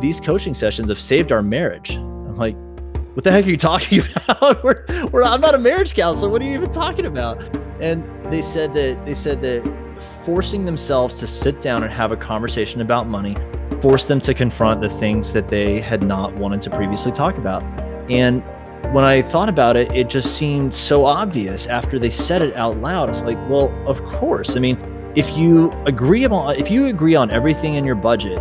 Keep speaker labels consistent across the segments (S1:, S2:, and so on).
S1: these coaching sessions have saved our marriage. I'm like, what the heck are you talking about? we're, we're, I'm not a marriage counselor. What are you even talking about? And they said that they said that forcing themselves to sit down and have a conversation about money forced them to confront the things that they had not wanted to previously talk about. And when I thought about it, it just seemed so obvious after they said it out loud. It's like, well, of course. I mean, if you agree on if you agree on everything in your budget,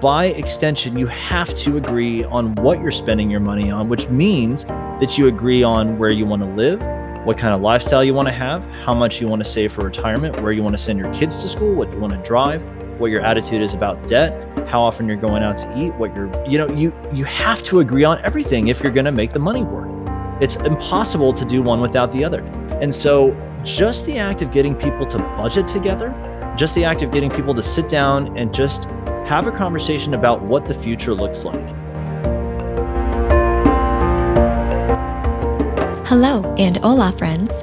S1: by extension, you have to agree on what you're spending your money on, which means that you agree on where you want to live, what kind of lifestyle you want to have, how much you want to save for retirement, where you want to send your kids to school, what you want to drive, what your attitude is about debt, how often you're going out to eat, what you're, you know, you you have to agree on everything if you're going to make the money work. It's impossible to do one without the other. And so just the act of getting people to budget together, just the act of getting people to sit down and just have a conversation about what the future looks like.
S2: Hello and hola, friends.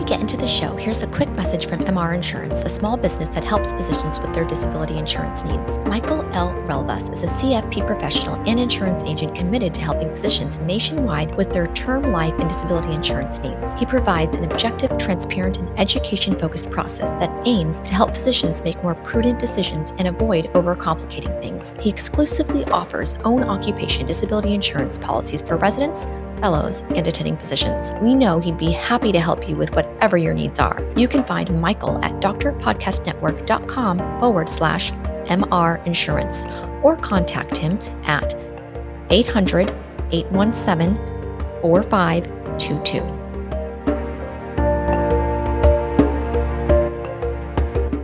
S2: We get into the show, here's a quick message from MR Insurance, a small business that helps physicians with their disability insurance needs. Michael L. Relvas is a CFP professional and insurance agent committed to helping physicians nationwide with their term life and disability insurance needs. He provides an objective, transparent, and education focused process that aims to help physicians make more prudent decisions and avoid overcomplicating things. He exclusively offers own occupation disability insurance policies for residents fellows, and attending physicians. We know he'd be happy to help you with whatever your needs are. You can find Michael at drpodcastnetwork.com forward slash MR Insurance or contact him at 800 817 4522.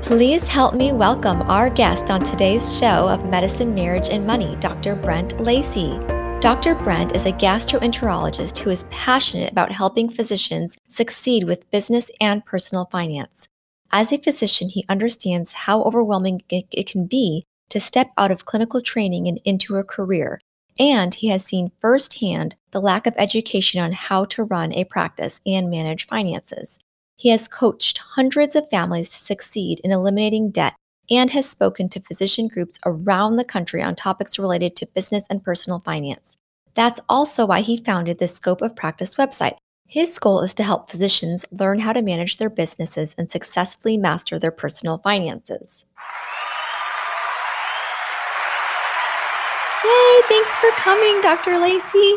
S2: Please help me welcome our guest on today's show of Medicine, Marriage, and Money, Dr. Brent Lacey. Dr. Brent is a gastroenterologist who is passionate about helping physicians succeed with business and personal finance. As a physician, he understands how overwhelming it can be to step out of clinical training and into a career, and he has seen firsthand the lack of education on how to run a practice and manage finances. He has coached hundreds of families to succeed in eliminating debt and has spoken to physician groups around the country on topics related to business and personal finance. That's also why he founded the Scope of Practice website. His goal is to help physicians learn how to manage their businesses and successfully master their personal finances. Yay, thanks for coming, Dr. Lacey.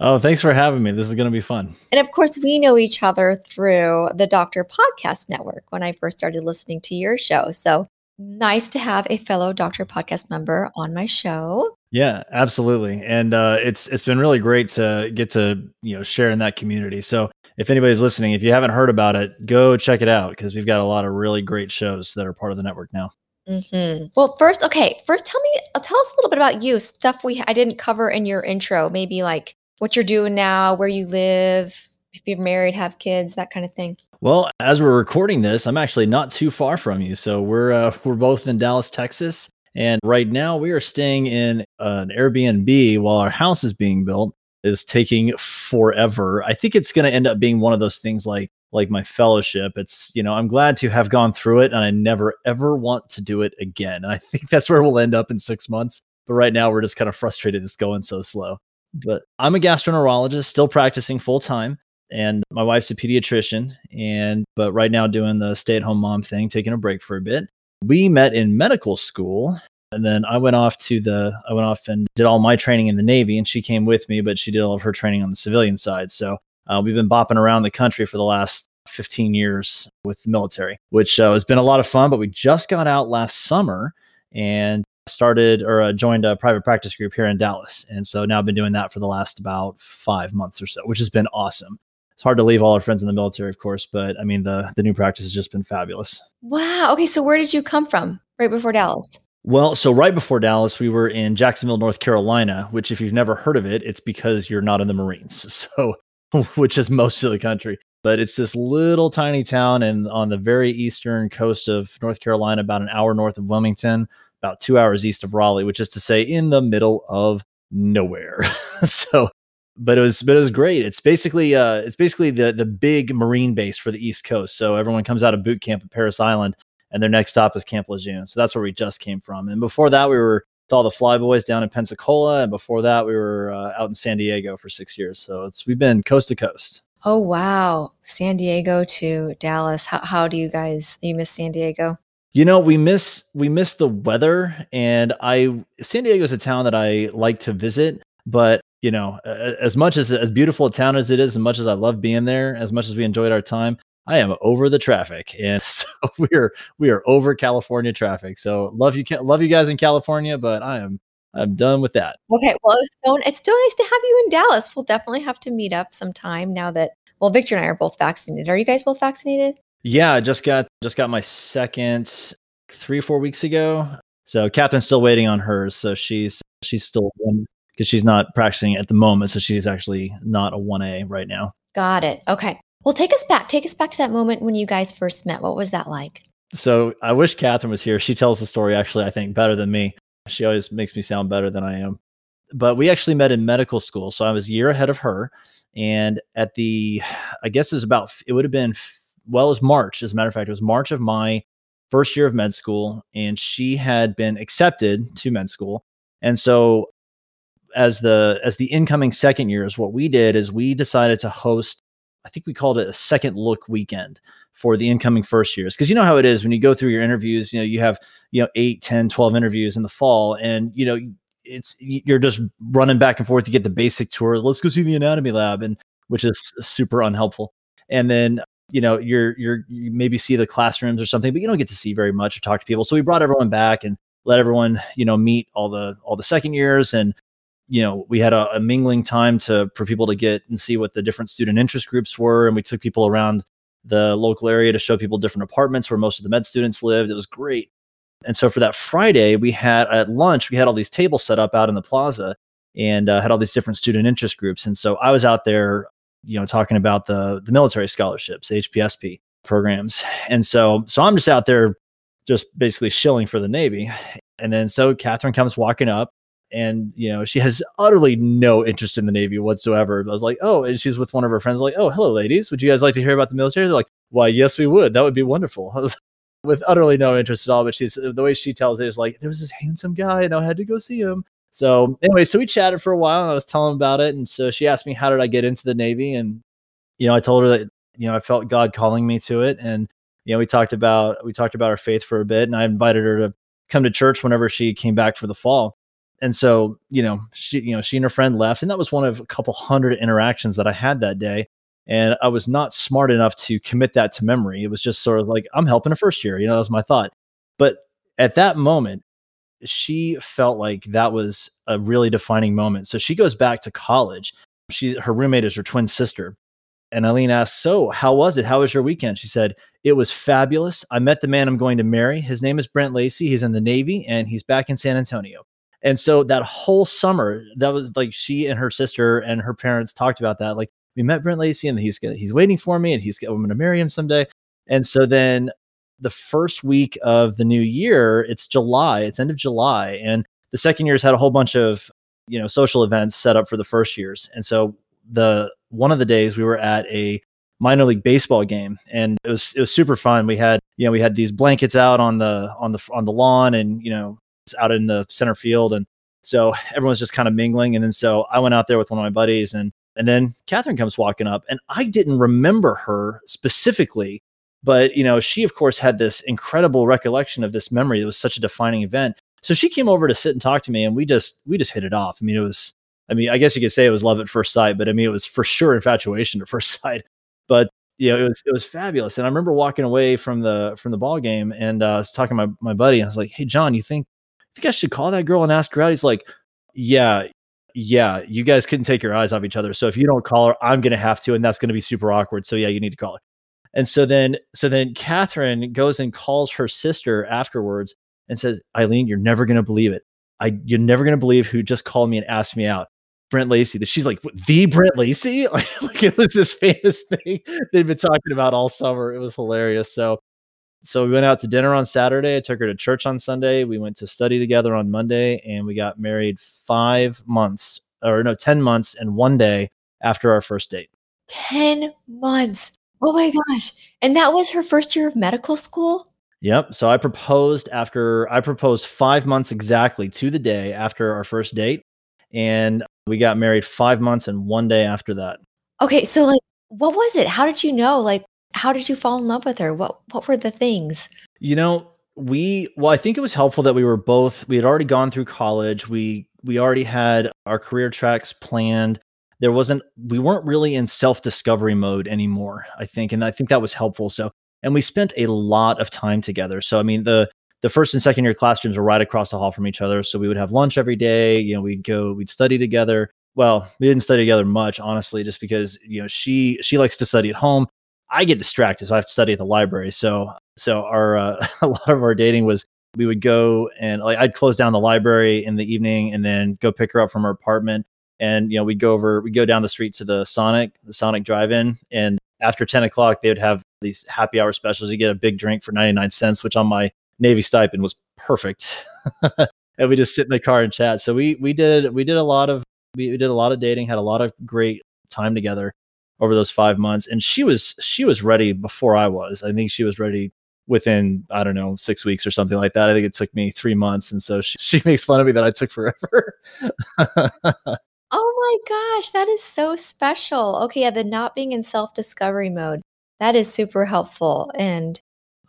S1: Oh, thanks for having me. This is going to be fun.
S2: And of course, we know each other through the Doctor Podcast Network when I first started listening to your show. So nice to have a fellow Doctor Podcast member on my show.
S1: Yeah, absolutely. And uh, it's it's been really great to get to you know share in that community. So if anybody's listening, if you haven't heard about it, go check it out because we've got a lot of really great shows that are part of the network now.
S2: Mm-hmm. Well, first, okay, first tell me, uh, tell us a little bit about you. Stuff we I didn't cover in your intro. Maybe like what you're doing now, where you live, if you're married, have kids, that kind of thing.
S1: Well, as we're recording this, I'm actually not too far from you. So we're uh, we're both in Dallas, Texas, and right now we are staying in an Airbnb while our house is being built. Is taking forever. I think it's going to end up being one of those things like like my fellowship. It's you know I'm glad to have gone through it, and I never ever want to do it again. And I think that's where we'll end up in six months. But right now we're just kind of frustrated it's going so slow. But I'm a gastroenterologist, still practicing full time and my wife's a pediatrician and but right now doing the stay-at-home mom thing taking a break for a bit we met in medical school and then i went off to the i went off and did all my training in the navy and she came with me but she did all of her training on the civilian side so uh, we've been bopping around the country for the last 15 years with the military which uh, has been a lot of fun but we just got out last summer and started or uh, joined a private practice group here in Dallas. And so now I've been doing that for the last about five months or so, which has been awesome. It's hard to leave all our friends in the military, of course, but I mean the the new practice has just been fabulous.
S2: Wow. Okay, so where did you come from right before Dallas?
S1: Well, so right before Dallas, we were in Jacksonville, North Carolina, which if you've never heard of it, it's because you're not in the Marines. So, which is most of the country. But it's this little tiny town and on the very eastern coast of North Carolina, about an hour north of Wilmington, about two hours east of Raleigh, which is to say in the middle of nowhere. so but it was but it was great. It's basically uh it's basically the the big marine base for the East Coast. So everyone comes out of boot camp at Parris Island and their next stop is Camp Lejeune. So that's where we just came from. And before that, we were with all the Flyboys down in Pensacola, and before that, we were uh, out in San Diego for six years. So it's we've been coast to coast.
S2: Oh wow, San Diego to Dallas. How how do you guys you miss San Diego?
S1: You know, we miss we miss the weather, and I San Diego is a town that I like to visit, but you know, as much as as beautiful a town as it is, as much as I love being there, as much as we enjoyed our time, I am over the traffic, and so we're we are over California traffic. So love you, love you guys in California, but I am I'm done with that.
S2: Okay, well, it's so it's so nice to have you in Dallas. We'll definitely have to meet up sometime now that well, Victor and I are both vaccinated. Are you guys both vaccinated?
S1: Yeah, I just got just got my second three or four weeks ago. So Catherine's still waiting on hers. So she's she's still one because she's not practicing at the moment. So she's actually not a one A right now.
S2: Got it. Okay. Well, take us back. Take us back to that moment when you guys first met. What was that like?
S1: So I wish Catherine was here. She tells the story actually, I think, better than me. She always makes me sound better than I am. But we actually met in medical school. So I was a year ahead of her. And at the, I guess it was about, it would have been, well, it was March. As a matter of fact, it was March of my first year of med school. And she had been accepted to med school. And so as the as the incoming second years, what we did is we decided to host I think we called it a second look weekend for the incoming first years. Cause you know how it is when you go through your interviews, you know, you have, you know, 8, 10, 12 interviews in the fall and, you know, it's, you're just running back and forth to get the basic tour. Let's go see the anatomy lab and which is super unhelpful. And then, you know, you're, you're, you maybe see the classrooms or something, but you don't get to see very much or talk to people. So we brought everyone back and let everyone, you know, meet all the, all the second years and, you know we had a, a, mingling time to for people to get and see what the different student interest groups were and we took people around the local area to show people different apartments where most of the med students lived. It was great. And so for that friday we had at lunch we had all these tables set up out in the plaza and uh, had all these different student interest groups. And so i was out there you know talking about the the military scholarships hpsp programs. And so so i'm just out there just basically shilling for the navy. And then so catherine comes walking up and you know she has utterly no interest in the navy whatsoever. I was like oh and she's with one of her friends like oh hello ladies. Would you guys like to hear about the military? They're like why yes we would. That would be wonderful. I was with utterly no interest at all but she's the way she tells it is like there was this handsome guy and i had to go see him. So anyway so we chatted for a while and i was telling about it and so she asked me how did i get into the navy? And you know i told her that you know i felt god calling me to it and you know we talked about we talked about our faith for a bit and i invited her to come to church whenever she came back for the fall and so you know she you know she and her friend left and that was one of a couple hundred interactions that i had that day. And i was not smart enough to commit that to memory. It was just sort of like i'm helping a first year you know that was my thought. But at that moment she felt like that was a really defining moment. So she goes back to college. She her roommate is her twin sister. And eileen asked so how was it? How was your weekend? She said it was fabulous. I met the man i'm going to marry. His name is brent lacey. He's in the navy and he's back in san antonio and so that whole summer, that was like she and her sister and her parents talked about that. Like we met Brent Lacey and he's gonna he's waiting for me and he's I'm gonna marry him someday. And so then the first week of the new year, it's July, it's end of July, and the second years had a whole bunch of you know social events set up for the first years. And so the one of the days we were at a minor league baseball game and it was it was super fun. We had you know we had these blankets out on the on the on the lawn and you know out in the center field. And so everyone's just kind of mingling. And then so I went out there with one of my buddies and and then Catherine comes walking up and I didn't remember her specifically, but you know, she of course had this incredible recollection of this memory. It was such a defining event. So she came over to sit and talk to me and we just we just hit it off. I mean, it was I mean, I guess you could say it was love at first sight, but I mean, it was for sure infatuation at first sight. But you know, it was it was fabulous. And I remember walking away from the from the ball game and uh, I was talking to my my buddy. I was like, "Hey, John, you think think I should call that girl and ask her out. He's like, yeah, yeah, you guys couldn't take your eyes off each other. So if you don't call her, I'm gonna have to, and that's gonna be super awkward. So yeah, you need to call her. And so then, so then Catherine goes and calls her sister afterwards and says, Eileen, you're never gonna believe it. I you're never gonna believe who just called me and asked me out. Brent Lacey. That she's like the Brent Lacey. Like, like it was this famous thing they'd been talking about all summer. It was hilarious. So so we went out to dinner on Saturday. I took her to church on Sunday. We went to study together on Monday, and we got married five months, or no, ten months and one day after our first date.
S2: Ten months. Oh my gosh! And that was her first year of medical school.
S1: Yep. So I proposed after I proposed five months exactly to the day after our first date, and we got married five months and one day after that.
S2: Okay, so like, what was it? How did you know? Like, how did you fall in love with her? What What were the things?
S1: You know, we well, I think it was helpful that we were both. We had already gone through college. We we already had our career tracks planned. There wasn't. We weren't really in self discovery mode anymore. I think, and I think that was helpful. So, and we spent a lot of time together. So, I mean, the the first and second year classrooms were right across the hall from each other. So we would have lunch every day. You know, we'd go, we'd study together. Well, we didn't study together much, honestly, just because you know she she likes to study at home. I get distracted, so I have to study at the library. So so our uh, a lot of our dating was we would go and like I'd close down the library in the evening and then go pick her up from her apartment. And you know we'd go over we'd go down the street to the Sonic the Sonic Drive-In and after 10 o'clock they would have these happy hour specials. You get a big drink for 99 cents, which on my Navy stipend was perfect. and we just sit in the car and chat. So we we did we did a lot of we, we did a lot of dating, had a lot of great time together over those five months. And she was she was ready before I was. I think she was ready within I don't know six weeks or something like that. I think it took me three months, and so she, she makes fun of me that I took forever.
S2: oh my gosh, that is so special. Okay, yeah, the not being in self discovery mode that is super helpful, and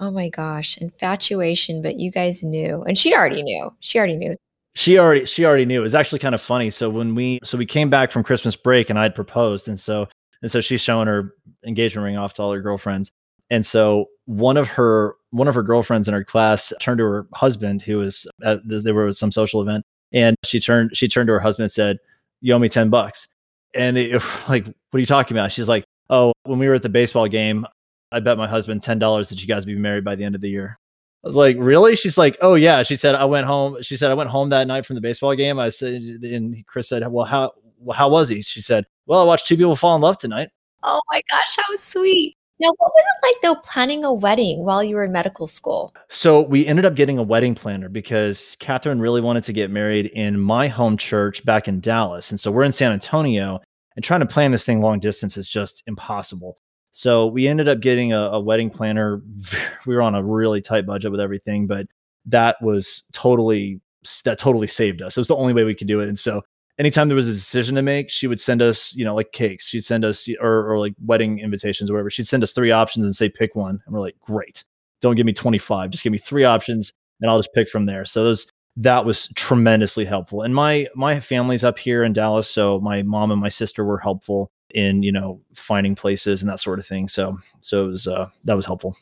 S2: Oh my gosh, infatuation, but you guys knew. And she already knew. She already knew.
S1: She already she already knew. It was actually kind of funny. So when we so we came back from Christmas break and I'd proposed and so and so she's showing her engagement ring off to all her girlfriends. And so one of her one of her girlfriends in her class turned to her husband who was uh, at they were at some social event and she turned she turned to her husband and said, "You owe me 10 bucks." And it, like, "What are you talking about?" She's like, "Oh, when we were at the baseball game, I bet my husband ten dollars that you guys would be married by the end of the year. I was like, really? She's like, oh yeah. She said I went home. She said I went home that night from the baseball game. I said, and Chris said, well, how well, how was he? She said, well, I watched two people fall in love tonight.
S2: Oh my gosh, how sweet. Now, what was it like though planning a wedding while you were in medical school?
S1: So we ended up getting a wedding planner because Catherine really wanted to get married in my home church back in Dallas. And so we're in San Antonio and trying to plan this thing long distance is just impossible. So we ended up getting a, a, wedding planner. We were on a really tight budget with everything, but that was totally that totally saved us. It was the only way we could do it. And so anytime there was a decision to make, she would send us, you know, like cakes. She'd send us or, or like wedding invitations or whatever. She'd send us three options and say pick one. And we're like, great. Don't give me 25. Just give me three options and I'll just pick from there. So those that was tremendously helpful. And my my family's up here in Dallas, so my mom and my sister were helpful in you know finding places and that sort of thing. So so it was uh, that was helpful.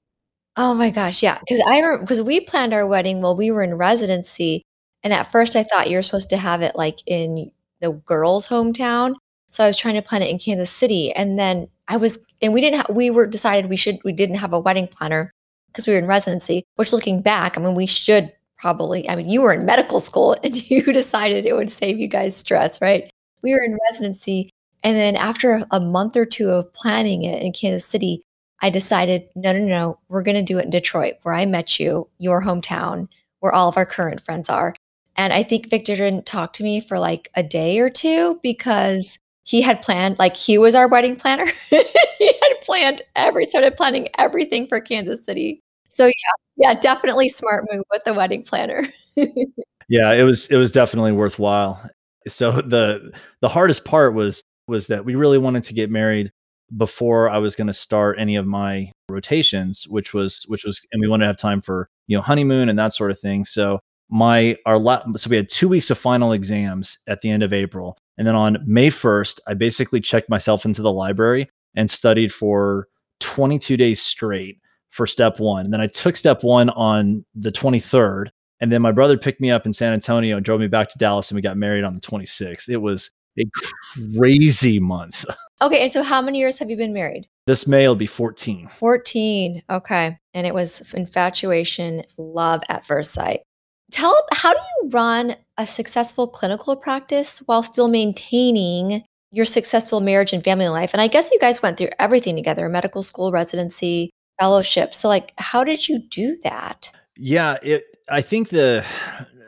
S2: Oh my gosh, yeah, because I because we planned our wedding while we were in residency, and at first I thought you were supposed to have it like in the girls' hometown. So I was trying to plan it in Kansas City, and then I was and we didn't have we were decided we should we didn't have a wedding planner because we were in residency. Which looking back, I mean we should probably I mean you were in medical school and you decided it would save you guys stress, right? We were in residency and then after a month or two of planning it in Kansas City, I decided, no, no, no, we're going to do it in Detroit, where I met you, your hometown, where all of our current friends are. And I think Victor didn't talk to me for like a day or two because he had planned, like he was our wedding planner. he had planned every, started planning everything for Kansas City. So yeah, yeah, definitely smart move with the wedding planner.
S1: yeah, it was it was definitely worthwhile. So the the hardest part was was that we really wanted to get married before I was going to start any of my rotations, which was which was, and we wanted to have time for you know honeymoon and that sort of thing. So my our la- so we had two weeks of final exams at the end of April, and then on May first, I basically checked myself into the library and studied for 22 days straight for step one. And then I took step one on the 23rd, And then my brother picked me up in San Antonio and drove me back to Dallas, and we got married on the 26th. It was a crazy month.
S2: Okay, and so how many years have you been married?
S1: This May will be 14.
S2: 14. Okay. And it was infatuation, love at first sight. Tell how do you run a successful clinical practice while still maintaining your successful marriage and family life? And I guess you guys went through everything together, medical school, residency, fellowship. So like how did you do that?
S1: Yeah, it I think the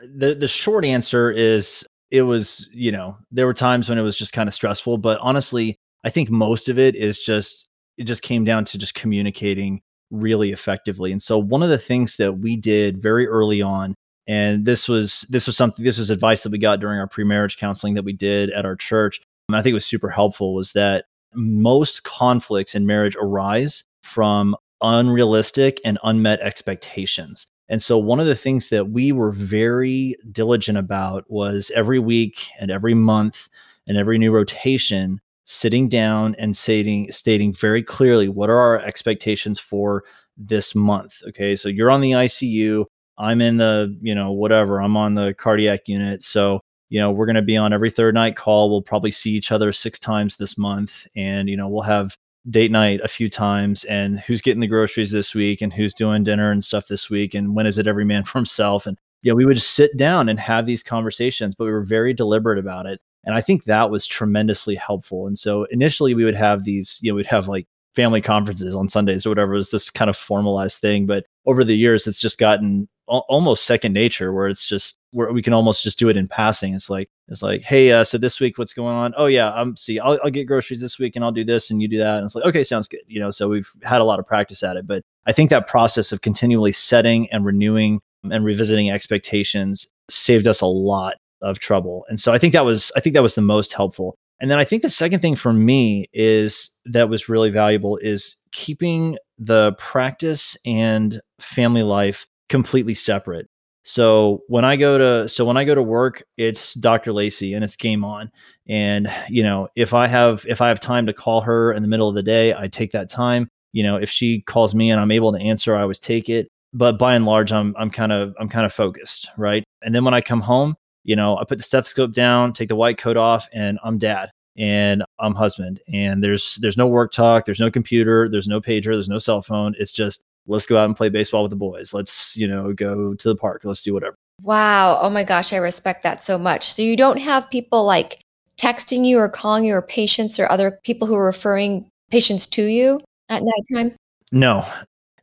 S1: the the short answer is it was, you know, there were times when it was just kind of stressful, but honestly, I think most of it is just it just came down to just communicating really effectively. And so one of the things that we did very early on and this was this was something this was advice that we got during our pre-marriage counseling that we did at our church. And I think it was super helpful was that most conflicts in marriage arise from unrealistic and unmet expectations. And so, one of the things that we were very diligent about was every week and every month and every new rotation, sitting down and stating, stating very clearly what are our expectations for this month. Okay. So, you're on the ICU. I'm in the, you know, whatever, I'm on the cardiac unit. So, you know, we're going to be on every third night call. We'll probably see each other six times this month. And, you know, we'll have date night a few times and who's getting the groceries this week and who's doing dinner and stuff this week and when is it every man for himself and yeah we would just sit down and have these conversations but we were very deliberate about it and i think that was tremendously helpful and so initially we would have these you know we'd have like family conferences on sundays or whatever it was this kind of formalized thing but over the years it's just gotten almost second nature where it's just where we can almost just do it in passing. It's like it's like hey uh, so this week what's going on? Oh yeah i'm um, see I'll, I'll get groceries this week and i'll do this and you do that. And it's like okay sounds good you know so we've had a lot of practice at it. But i think that process of continually setting and renewing and revisiting expectations saved us a lot of trouble. And so i think that was i think that was the most helpful. And then i think the second thing for me is that was really valuable is keeping the practice and family life completely separate. So when I go to so when I go to work, it's Dr. Lacey and it's game on. And you know, if I have if I have time to call her in the middle of the day, I take that time. You know, if she calls me and I'm able to answer, I always take it. But by and large, I'm I'm kind of I'm kind of focused, right? And then when I come home, you know, I put the stethoscope down, take the white coat off, and I'm dad and I'm husband. And there's there's no work talk, there's no computer, there's no pager, there's no cell phone. It's just let's go out and play baseball with the boys. Let's, you know, go to the park. Let's do whatever.
S2: Wow. Oh my gosh, I respect that so much. So you don't have people like texting you or calling you or patients or other people who are referring patients to you at nighttime?
S1: No.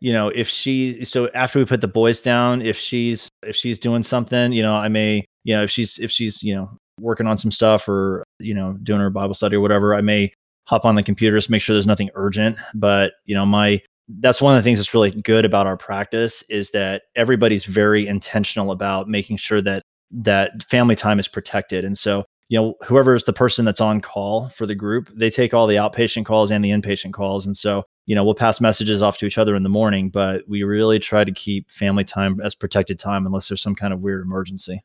S1: You know, if she so after we put the boys down, if she's if she's doing something, you know, I may, you know, if she's if she's, you know, working on some stuff or, you know, doing her Bible study or whatever, I may hop on the computer just make sure there's nothing urgent. But, you know, my that's one of the things that's really good about our practice is that everybody's very intentional about making sure that that family time is protected. And so you know whoever is the person that's on call for the group they take all the outpatient calls and the inpatient calls. And so you know we'll pass messages off to each other in the morning but we really try to keep family time as protected time unless there's some kind of weird emergency.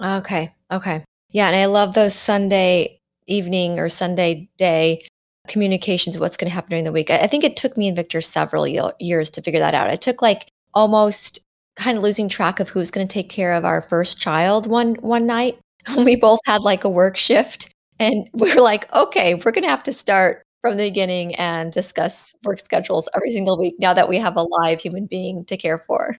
S2: Okay okay. Yeah and i love those sunday evening or sunday day communications, of what's going to happen during the week. I, think it took me and Victor several years to figure that out. It took like almost kind of losing track of who's going to take care of our first child one one night. When we both had like a work shift and we are like, okay, we're going to have to start from the beginning and discuss work schedules every single week now that we have a live human being to care for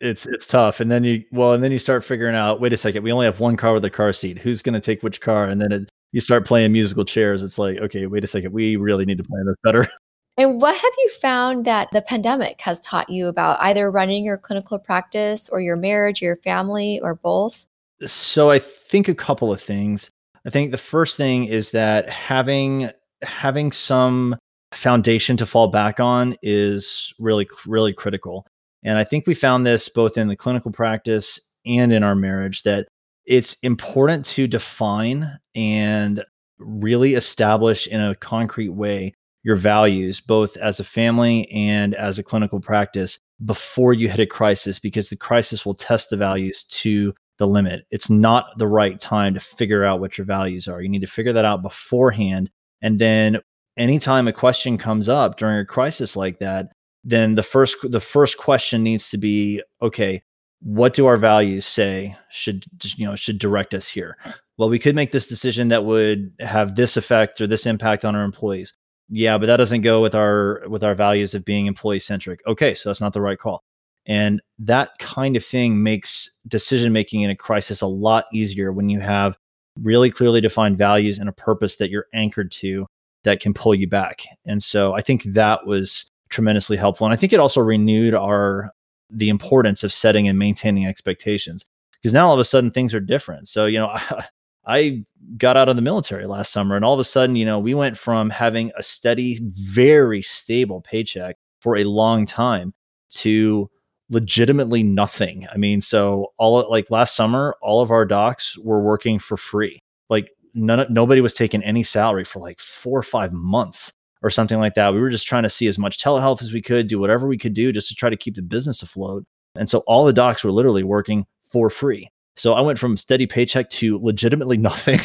S1: it's it's tough and then you well and then you start figuring out wait a second we only have one car with a car seat who's going to take which car and then it, you start playing musical chairs, it's like, okay, wait a second, we really need to plan this better.
S2: And what have you found that the pandemic has taught you about either running your clinical practice or your marriage, your family, or both?
S1: So I think a couple of things. I think the first thing is that having having some foundation to fall back on is really really critical. And I think we found this both in the clinical practice and in our marriage that it's important to define and really establish in a concrete way your values, both as a family and as a clinical practice, before you hit a crisis, because the crisis will test the values to the limit. It's not the right time to figure out what your values are. You need to figure that out beforehand. And then anytime a question comes up during a crisis like that, then the first the first question needs to be okay, what do our values say should you know should direct us here? Well we could make this decision that would have this effect or this impact on our employees. Yeah but that doesn't go with our with our values of being employee centric okay so that's not the right call. And that kind of thing makes decision making in a crisis a lot easier when you have really clearly defined values and a purpose that you're anchored to that can pull you back. And so i think that was tremendously helpful. And i think it also renewed our the importance of setting and maintaining expectations because now all of a sudden things are different. So, you know, I, I got out of the military last summer and all of a sudden, you know, we went from having a steady, very stable paycheck for a long time to legitimately nothing. I mean, so all like last summer, all of our docs were working for free. Like none nobody was taking any salary for like 4 or 5 months or something like that. We were just trying to see as much telehealth as we could, do whatever we could do just to try to keep the business afloat. And so all the docs were literally working for free. So I went from steady paycheck to legitimately nothing.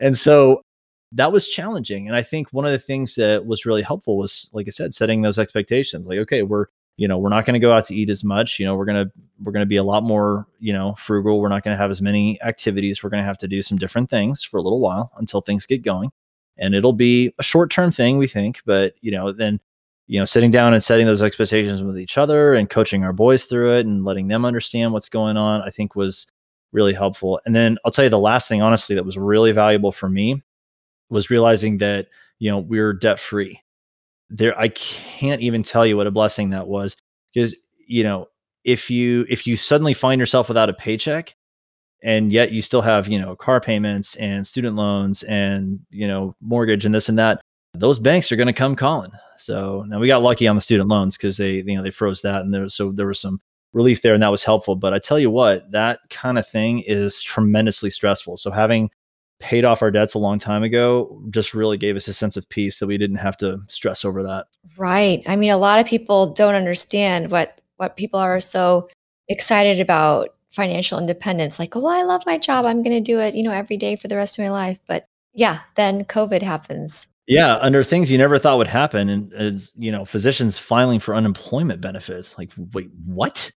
S1: and so that was challenging. And I think one of the things that was really helpful was, like I said, setting those expectations. Like, okay, we're, you know, we're not going to go out to eat as much. You know, we're going to, we're going to be a lot more, you know, frugal. We're not going to have as many activities. We're going to have to do some different things for a little while until things get going and it'll be a short term thing we think but you know then you know sitting down and setting those expectations with each other and coaching our boys through it and letting them understand what's going on i think was really helpful. And then i'll tell you the last thing honestly that was really valuable for me was realizing that you know we're debt free there i can't even tell you what a blessing that was because you know if you if you suddenly find yourself without a paycheck and yet you still have you know car payments and student loans and you know mortgage and this and that those banks are going to come calling. So now we got lucky on the student loans because they you know they froze that and there so there was some relief there and that was helpful. But i tell you what that kind of thing is tremendously stressful. So having paid off our debts a long time ago just really gave us a sense of peace that we didn't have to stress over that.
S2: Right. I mean a lot of people don't understand what what people are so excited about financial independence like oh i love my job. I'm going to do it you know every day for the rest of my life. But yeah then covid happens.
S1: Yeah under things you never thought would happen and as you know physicians filing for unemployment benefits like wait what?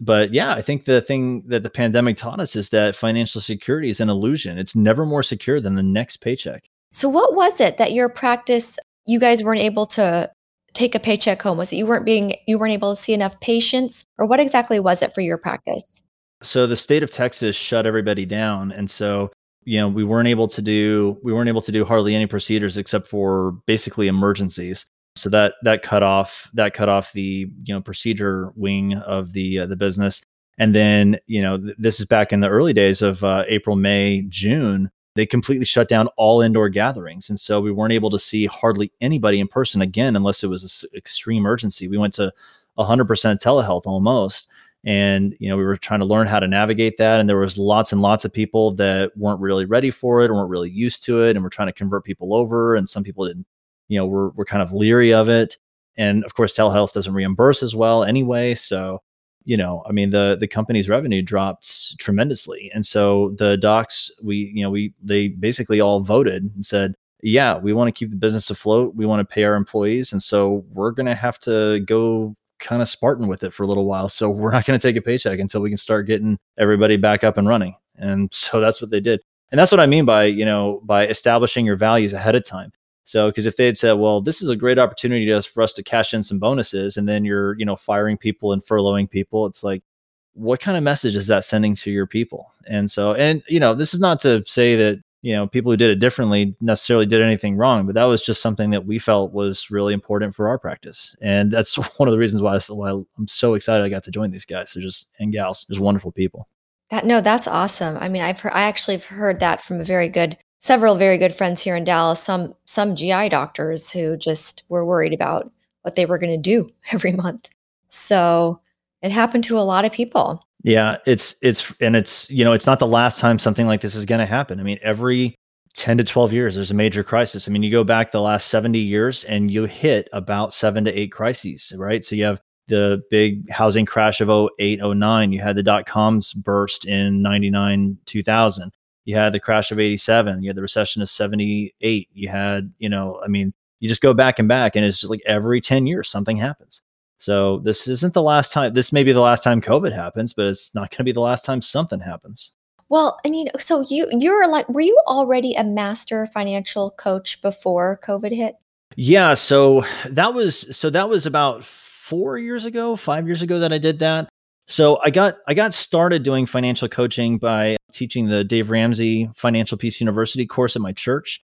S1: But yeah i think the thing that the pandemic taught us is that financial security is an illusion. It's never more secure than the next paycheck.
S2: So what was it that your practice you guys weren't able to take a paycheck home? Was it you weren't being you weren't able to see enough patients? Or what exactly was it for your practice
S1: so the state of Texas shut everybody down, and so you know we weren't able to do we weren't able to do hardly any procedures except for basically emergencies. So that that cut off that cut off the you know procedure wing of the uh, the business. And then you know th- this is back in the early days of uh, April, May, June. They completely shut down all indoor gatherings, and so we weren't able to see hardly anybody in person again unless it was an extreme emergency. We went to 100% telehealth almost and you know we were trying to learn how to navigate that and there was lots and lots of people that weren't really ready for it or weren't really used to it and we're trying to convert people over and some people didn't you know were, were kind of leery of it. And of course telehealth doesn't reimburse as well anyway so you know i mean the the company's revenue dropped tremendously. And so the docs we you know we they basically all voted and said yeah we want to keep the business afloat. We want to pay our employees and so we're going to have to go kind of Spartan with it for a little while. So we're not going to take a paycheck until we can start getting everybody back up and running. And so that's what they did. And that's what I mean by, you know, by establishing your values ahead of time. So, because if they had said, well, this is a great opportunity for us to cash in some bonuses, and then you're, you know, firing people and furloughing people, it's like, what kind of message is that sending to your people? And so, and, you know, this is not to say that you know people who did it differently necessarily did anything wrong but that was just something that we felt was really important for our practice. And that's one of the reasons why, why i'm so excited i got to join these guys. They're just and gals just wonderful people.
S2: That no that's awesome. I mean i've heard i actually have heard that from a very good several very good friends here in dallas some some gi doctors who just were worried about what they were going to do every month. So it happened to a lot of people
S1: yeah, it's it's and it's you know it's not the last time something like this is going to happen. I mean, every 10 to 12 years there's a major crisis. I mean, you go back the last 70 years and you hit about 7 to 8 crises, right? So you have the big housing crash of 08 09, you had the dot coms burst in 99 2000. You had the crash of 87, you had the recession of 78. You had, you know, I mean, you just go back and back and it's just like every 10 years something happens. So this isn't the last time. This may be the last time COVID happens, but it's not going to be the last time something happens.
S2: Well, and you know, so you you're like, were you already a master financial coach before COVID hit?
S1: Yeah, so that was so that was about four years ago, five years ago that I did that. So I got I got started doing financial coaching by teaching the Dave Ramsey Financial Peace University course at my church.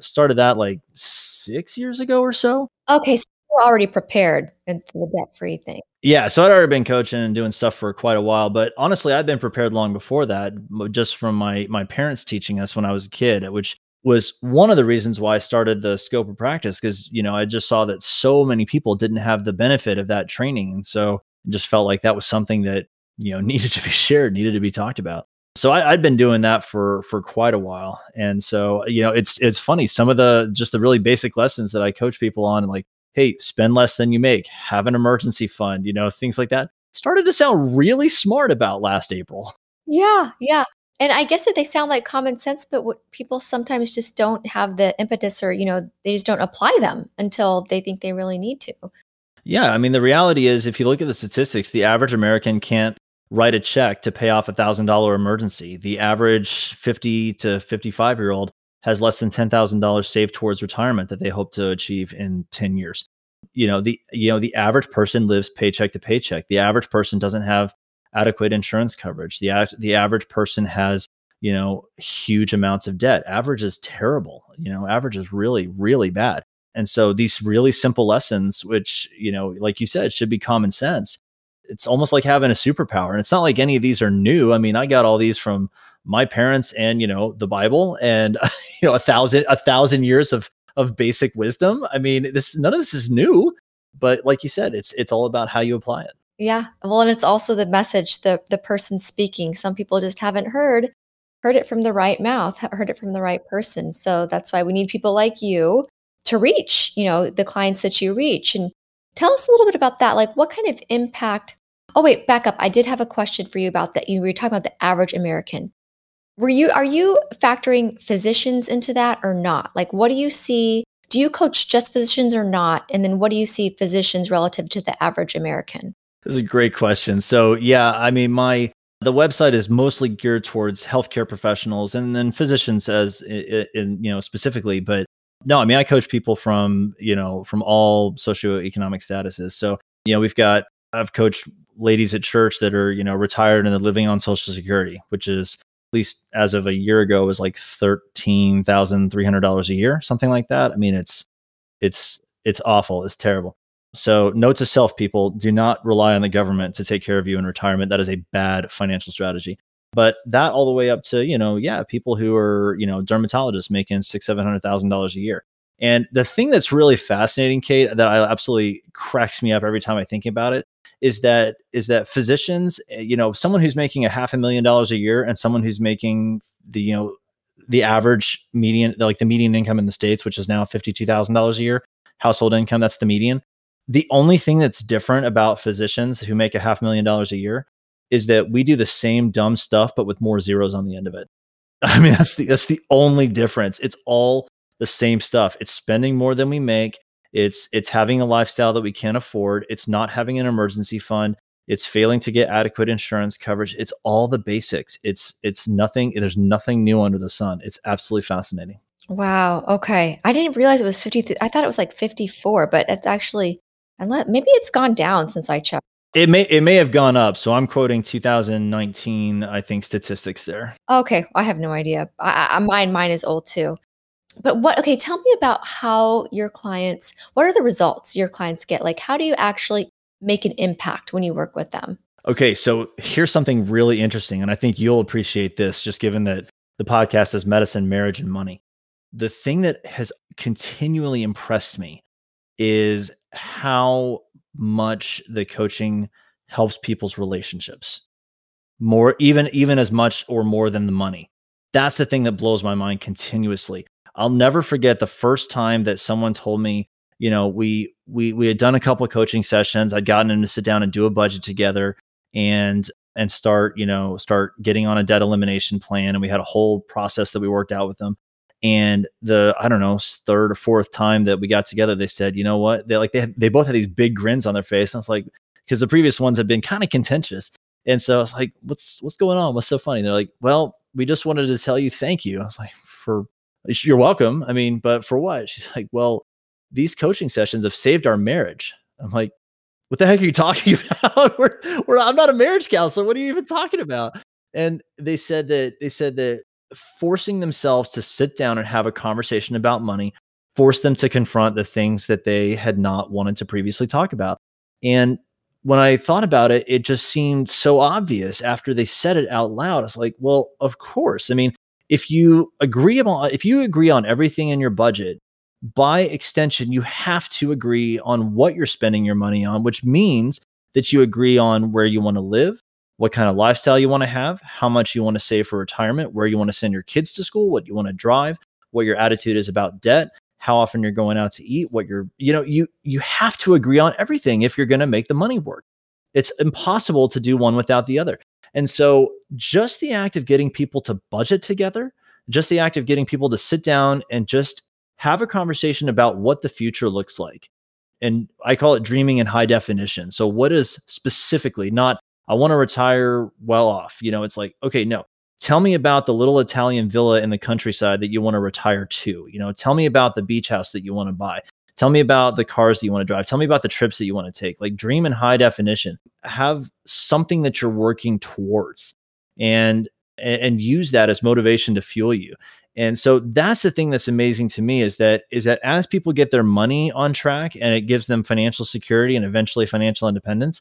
S1: Started that like six years ago or so.
S2: Okay, so were already prepared for the debt free thing.
S1: Yeah, so I'd already been coaching and doing stuff for quite a while, but honestly, I'd been prepared long before that, just from my my parents teaching us when I was a kid, which was one of the reasons why I started the scope of practice because you know I just saw that so many people didn't have the benefit of that training, and so it just felt like that was something that you know needed to be shared, needed to be talked about. So I, I'd been doing that for for quite a while, and so you know it's it's funny some of the just the really basic lessons that I coach people on, like hey, spend less than you make, have an emergency fund, you know things like that, started to sound really smart about last April.
S2: Yeah, yeah. And I guess that they sound like common sense, but what people sometimes just don't have the impetus or, you know, they just don't apply them until they think they really need to.
S1: Yeah, I mean the reality is if you look at the statistics, the average American can't write a check to pay off a thousand dollar emergency. The average 50 to 55 year old has less than ten thousand dollars saved towards retirement that they hope to achieve in 10 years. You know, the you know, the average person lives paycheck to paycheck. The average person doesn't have adequate insurance coverage. The the average person has, you know, huge amounts of debt. Average is terrible. You know, average is really, really bad. And so these really simple lessons, which, you know, like you said, should be common sense. It's almost like having a superpower. And it's not like any of these are new. I mean, I got all these from my parents and, you know, the Bible and, you know, a thousand, a thousand years of, of basic wisdom. I mean, this, none of this is new, but like you said, it's, it's all about how you apply it.
S2: Yeah. Well, and it's also the message, the the person speaking. Some people just haven't heard heard it from the right mouth, heard it from the right person. So that's why we need people like you to reach, you know, the clients that you reach. And tell us a little bit about that. Like what kind of impact? Oh, wait, back up. I did have a question for you about that. You were talking about the average American. Were you are you factoring physicians into that or not? Like what do you see? Do you coach just physicians or not? And then what do you see physicians relative to the average American?
S1: This is a great question. So yeah, I mean, my the website is mostly geared towards healthcare professionals and then physicians as in, in, you know specifically but no i mean i coach people from you know from all socioeconomic statuses so you know we've got i've coached ladies at church that are you know retired and they're living on social security which is least as of a year ago was like $13300 a year something like that i mean it's it's it's awful it's terrible so, note to self, people do not rely on the government to take care of you in retirement. That is a bad financial strategy. But that all the way up to, you know, yeah, people who are, you know, dermatologists making six, seven hundred thousand dollars a year. And the thing that's really fascinating, Kate, that I absolutely cracks me up every time I think about it, is that is that physicians, eh, you know, someone who's making a half a million dollars a year and someone who's making the, you know, the average median, like the median income in the states, which is now fifty two thousand dollars a year, household income, that's the median the only thing that's different about physicians who make a half million dollars a year is that we do the same dumb stuff, but with more zeros on the end of it. I mean, that's the that's the only difference. It's all the same stuff. It's spending more than we make. It's it's having a lifestyle that we can't afford. It's not having an emergency fund. It's failing to get adequate insurance coverage. It's all the basics. It's it's nothing. There's nothing new under the sun. It's absolutely fascinating.
S2: Wow. Okay. I didn't realize it was 50. I thought it was like 54, but it's actually and let, maybe it's gone down since I checked.
S1: It may it may have gone up. So I'm quoting 2019, I think, statistics there.
S2: Okay, I have no idea. I, I, mine mine is old too. But what? Okay, tell me about how your clients. What are the results your clients get? Like, how do you actually make an impact when you work with them?
S1: Okay, so here's something really interesting, and I think you'll appreciate this, just given that the podcast is medicine, marriage, and money. The thing that has continually impressed me is how much the coaching helps people's relationships more even even as much or more than the money that's the thing that blows my mind continuously i'll never forget the first time that someone told me you know we we we had done a couple of coaching sessions i'd gotten them to sit down and do a budget together and and start you know start getting on a debt elimination plan and we had a whole process that we worked out with them And the I don't know third or fourth time that we got together, they said, you know what? They like they had, they both had these big grins on their face. And I was like, because the previous ones had been kind of contentious. And so I was like, what's what's going on? What's so funny? And they're like, well, we just wanted to tell you thank you. I was like, for you're welcome. I mean, but for what? She's like, well, these coaching sessions have saved our marriage. I'm like, what the heck are you talking about? we're, we're, I'm not a marriage counselor. What are you even talking about? And they said that they said that forcing themselves to sit down and have a conversation about money forced them to confront the things that they had not wanted to previously talk about. And when I thought about it, it just seemed so obvious after they said it out loud. It's like, well, of course. I mean, if you agree on if you agree on everything in your budget, by extension, you have to agree on what you're spending your money on, which means that you agree on where you want to live, what kind of lifestyle you want to have, how much you want to save for retirement, where you want to send your kids to school, what you want to drive, what your attitude is about debt, how often you're going out to eat, what you're, you know, you you have to agree on everything if you're going to make the money work. It's impossible to do one without the other. And so just the act of getting people to budget together, just the act of getting people to sit down and just have a conversation about what the future looks like. And I call it dreaming in high definition. So what is specifically not I want to retire well off. You know, it's like, okay, no, tell me about the little Italian villa in the countryside that you want to retire to. You know, tell me about the beach house that you want to buy. Tell me about the cars that you want to drive. Tell me about the trips that you want to take. Like dream in high definition. Have something that you're working towards and and use that as motivation to fuel you. And so that's the thing that's amazing to me is that is that as people get their money on track and it gives them financial security and eventually financial independence,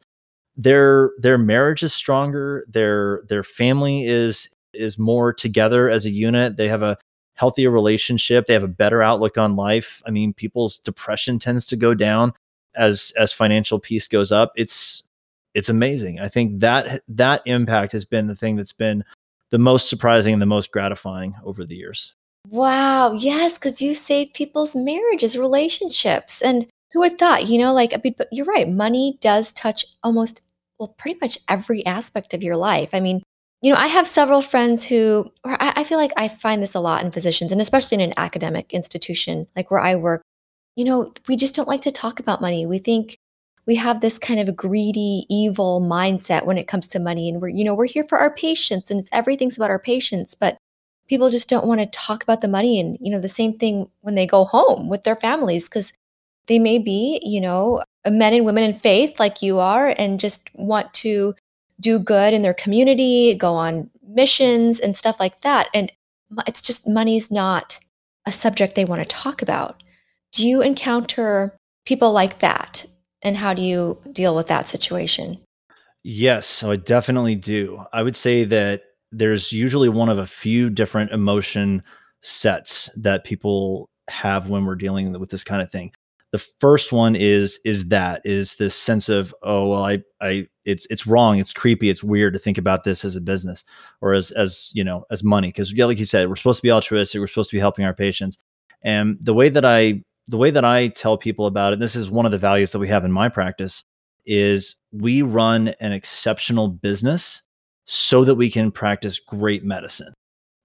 S1: their their marriage is stronger, their their family is is more together as a unit. They have a healthier relationship, they have a better outlook on life. I mean, people's depression tends to go down as as financial peace goes up. It's it's amazing. I think that that impact has been the thing that's been the most surprising and the most gratifying over the years.
S2: Wow. Yes, because you save people's marriages, relationships. And who would thought, you know, like, I mean, but you're right. Money does touch almost, well, pretty much every aspect of your life. I mean, you know, I have several friends who, or I, I feel like I find this a lot in physicians and especially in an academic institution like where I work. You know, we just don't like to talk about money. We think we have this kind of greedy, evil mindset when it comes to money. And we're, you know, we're here for our patients and it's everything's about our patients. But people just don't want to talk about the money. And, you know, the same thing when they go home with their families, because they may be, you know, men and women in faith like you are and just want to do good in their community, go on missions and stuff like that. And it's just money's not a subject they want to talk about. Do you encounter people like that? And how do you deal with that situation?
S1: Yes, so I definitely do. I would say that there's usually one of a few different emotion sets that people have when we're dealing with this kind of thing the first one is is that is this sense of oh well i i it's it's wrong it's creepy it's weird to think about this as a business or as as you know as money. Because yeah like you said we're supposed to be altruistic we're supposed to be helping our patients. And the way that i the way that i tell people about it this is one of the values that we have in my practice is we run an exceptional business so that we can practice great medicine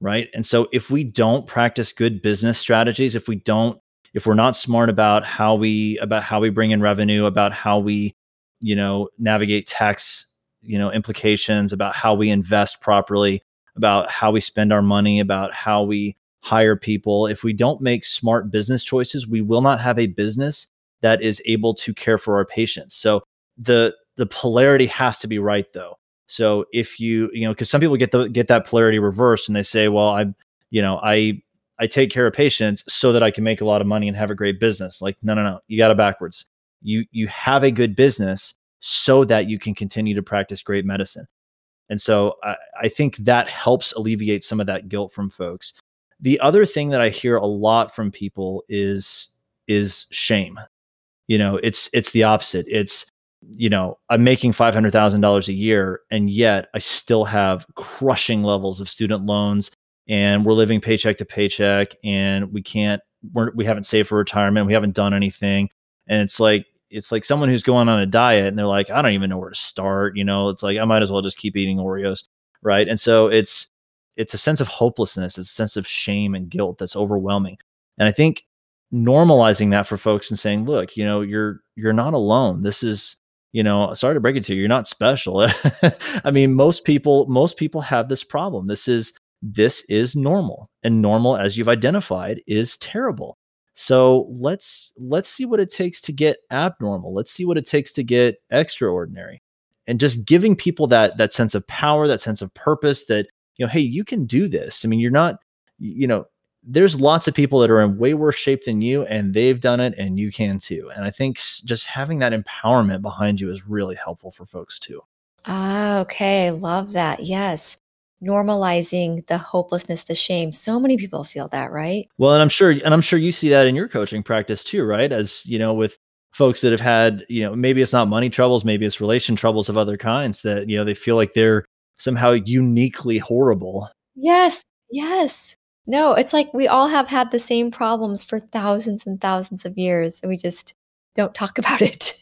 S1: right? And so if we don't practice good business strategies if we don't if we're not smart about how we about how we bring in revenue about how we you know navigate tax you know implications about how we invest properly about how we spend our money about how we hire people if we don't make smart business choices we will not have a business that is able to care for our patients. So the the polarity has to be right though. So if you you know because some people get the get that polarity reversed and they say well i you know i I take care of patients so that I can make a lot of money and have a great business. Like, no, no, no, you got it backwards. You you have a good business so that you can continue to practice great medicine. And so I, I think that helps alleviate some of that guilt from folks. The other thing that I hear a lot from people is is shame. You know, it's it's the opposite. It's you know, I'm making $500,000 a year and yet I still have crushing levels of student loans and we're living paycheck to paycheck and we can't we're, we haven't saved for retirement we haven't done anything and it's like it's like someone who's going on a diet and they're like i don't even know where to start you know it's like i might as well just keep eating oreos right and so it's it's a sense of hopelessness, it's a sense of shame and guilt that's overwhelming. And I think normalizing that for folks and saying, look, you know, you're you're not alone. This is, you know, sorry to break it to you, you're not special. I mean, most people most people have this problem. This is this is normal. And normal as you've identified is terrible. So let's let's see what it takes to get abnormal. Let's see what it takes to get extraordinary. And just giving people that that sense of power, that sense of purpose that, you know, hey, you can do this. I mean, you're not, you know, there's lots of people that are in way worse shape than you and they've done it and you can too. And I think just having that empowerment behind you is really helpful for folks too.
S2: Ah, okay. Love that. Yes normalizing the hopelessness, the shame. So many people feel that, right?
S1: Well, and I'm sure and I'm sure you see that in your coaching practice too, right? As, you know, with folks that have had, you know, maybe it's not money troubles, maybe it's relation troubles of other kinds that, you know, they feel like they're somehow uniquely horrible.
S2: Yes. Yes. No, it's like we all have had the same problems for thousands and thousands of years and we just don't talk about it.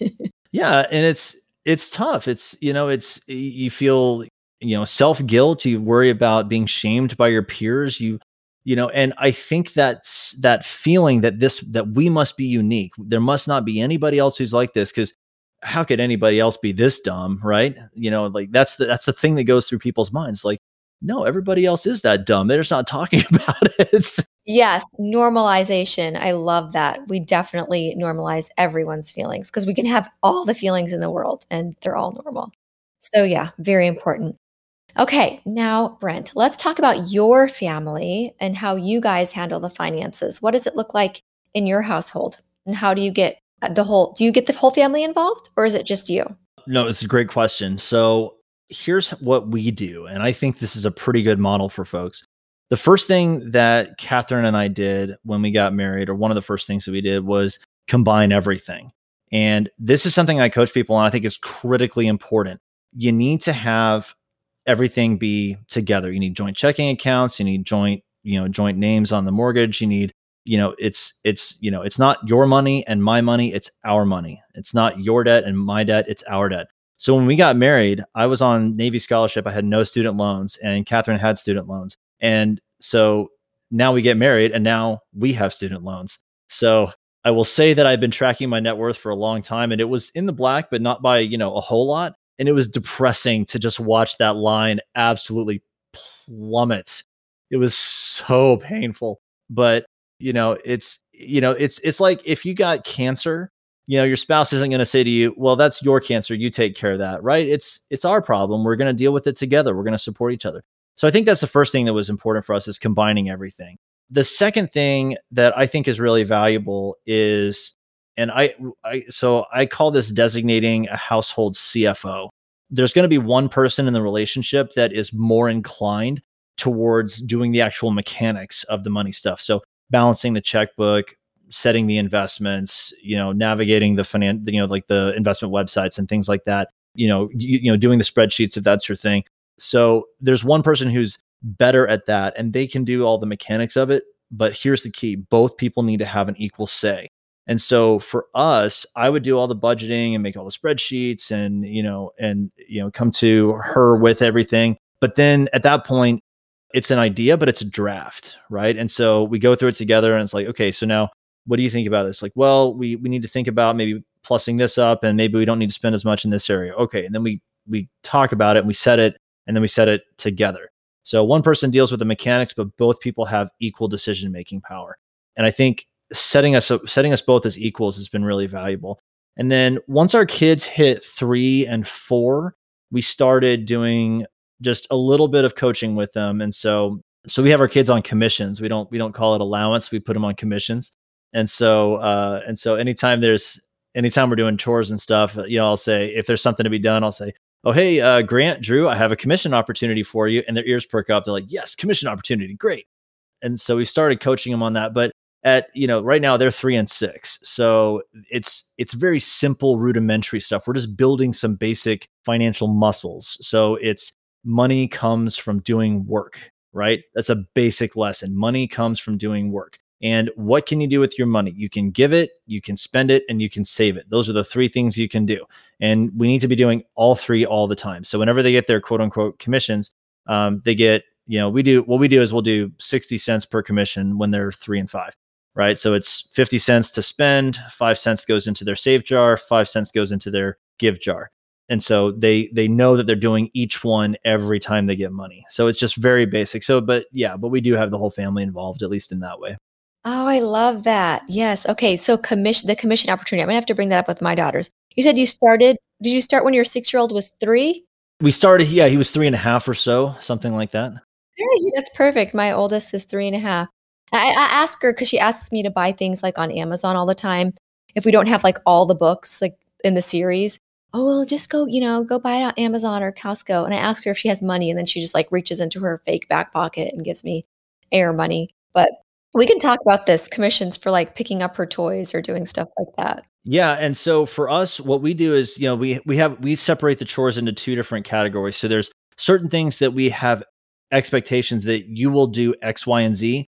S1: yeah, and it's it's tough. It's, you know, it's you feel you know self guilt you worry about being shamed by your peers you you know and i think that's that feeling that this that we must be unique. There must not be anybody else who's like this because how could anybody else be this dumb right? You know like that's the that's the thing that goes through people's minds like no everybody else is that dumb. They're just not talking about it.
S2: Yes normalization. I love that. We definitely normalize everyone's feelings because we can have all the feelings in the world and they're all normal. So yeah very important Okay, now, Brent, let's talk about your family and how you guys handle the finances. What does it look like in your household? And how do you get uh, the whole, do you get the whole family involved or is it just you?
S1: No, it's a great question. So here's what we do. And I think this is a pretty good model for folks. The first thing that Catherine and I did when we got married, or one of the first things that we did was combine everything. And this is something I coach people on, I think is critically important. You need to have everything be together. You need joint checking accounts, you need joint, you know, joint names on the mortgage, you need you know it's it's you know it's not your money and my money it's our money. It's not your debt and my debt it's our debt. So when we got married i was on navy scholarship i had no student loans and catherine had student loans. And so now we get married and now we have student loans. So i will say that i've been tracking my net worth for a long time and it was in the black but not by you know a whole lot and it was depressing to just watch that line absolutely plummet. It was so painful. But you know, it's you know, it's it's like if you got cancer, you know, your spouse isn't going to say to you, "Well, that's your cancer. You take care of that." Right? It's it's our problem. We're going to deal with it together. We're going to support each other. So I think that's the first thing that was important for us is combining everything. The second thing that I think is really valuable is and I, I so I call this designating a household CFO. There's going to be one person in the relationship that is more inclined towards doing the actual mechanics of the money stuff. So balancing the checkbook, setting the investments, you know, navigating the finance, you know, like the investment websites and things like that. You know, you, you know, doing the spreadsheets if that's your thing. So there's one person who's better at that, and they can do all the mechanics of it. But here's the key: both people need to have an equal say. And so for us, I would do all the budgeting and make all the spreadsheets and, you know, and, you know, come to her with everything. But then at that point, it's an idea, but it's a draft, right? And so we go through it together and it's like, okay, so now what do you think about this? Like, well, we we need to think about maybe plussing this up and maybe we don't need to spend as much in this area. Okay. And then we we talk about it and we set it and then we set it together. So one person deals with the mechanics, but both people have equal decision making power. And I think setting us up, setting us both as equals has been really valuable. And then once our kids hit three and four, we started doing just a little bit of coaching with them. And so so we have our kids on commissions. We don't we don't call it allowance. We put them on commissions. And so uh, and so anytime there's anytime we're doing chores and stuff, you know, I'll say if there's something to be done, I'll say, "Oh, hey, uh, Grant, Drew, I have a commission opportunity for you." And their ears perk up. They're like, "Yes, commission opportunity, great." And so we started coaching them on that. But at you know right now they're three and six. So it's it's very simple rudimentary stuff. We're just building some basic financial muscles. So it's money comes from doing work right? That's a basic lesson. Money comes from doing work. And what can you do with your money? You can give it you can spend it and you can save it. Those are the three things you can do. And we need to be doing all three all the time. So whenever they get their quote unquote commissions um, they get You know, we do what we do is we'll do 60 cents per commission when they're three and five, right? So it's 50 cents to spend, five cents goes into their save jar, five cents goes into their give jar. And so they they know that they're doing each one every time they get money. So it's just very basic. So, but yeah, but we do have the whole family involved, at least in that way.
S2: Oh, I love that. Yes. Okay. So commission the commission opportunity. I'm gonna have to bring that up with my daughters. You said you started. Did you start when your six year old was three?
S1: We started. Yeah, he was three and a half or so, something like that.
S2: Yeah, that's perfect. My oldest is three and a half. I, I ask her because she asks me to buy things like on Amazon all the time. If we don't have like all the books like in the series, oh well, just go you know go buy it on Amazon or Costco. And I ask her if she has money, and then she just like reaches into her fake back pocket and gives me air money. But we can talk about this commissions for like picking up her toys or doing stuff like that.
S1: Yeah, and so for us, what we do is, you know, we we have we separate the chores into two different categories. So there's certain things that we have expectations that you will do X, Y, and Z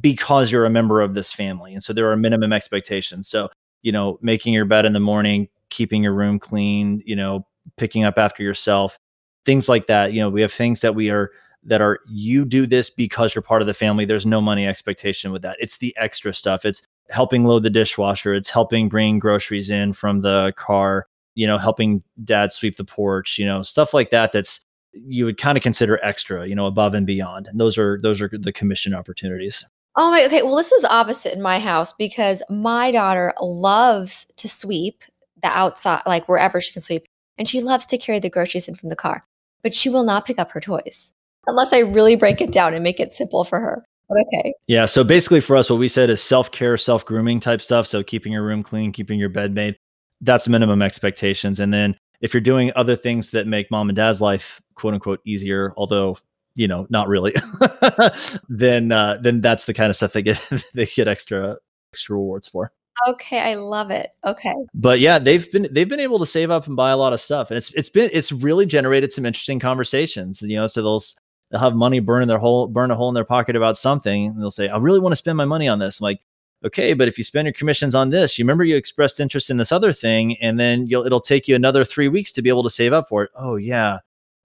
S1: because you're a member of this family, and so there are minimum expectations. So you know, making your bed in the morning, keeping your room clean, you know, picking up after yourself, things like that. You know, we have things that we are that are you do this because you're part of the family. There's no money expectation with that. It's the extra stuff. It's helping load the dishwasher. It's helping bring groceries in from the car. You know, helping dad sweep the porch. You know, stuff like that. That's you would kind of consider extra. You know, above and beyond. And those are those are the commission opportunities.
S2: Oh my. Okay. Well, this is opposite in my house because my daughter loves to sweep the outside, like wherever she can sweep, and she loves to carry the groceries in from the car. But she will not pick up her toys unless I really break it down and make it simple for her. Okay.
S1: Yeah. So basically, for us, what we said is self care, self grooming type stuff. So keeping your room clean, keeping your bed made. That's minimum expectations. And then if you're doing other things that make mom and dad's life quote unquote easier, although you know not really, then uh, then that's the kind of stuff they get they get extra extra rewards for.
S2: Okay, I love it. Okay.
S1: But yeah, they've been they've been able to save up and buy a lot of stuff, and it's it's been it's really generated some interesting conversations. You know, so they'll they'll have money burning their hole burn a hole in their pocket about something, and they'll say, "I really want to spend my money on this." I'm like, okay, but if you spend your commissions on this, you remember you expressed interest in this other thing, and then you'll it'll take you another three weeks to be able to save up for it. Oh yeah,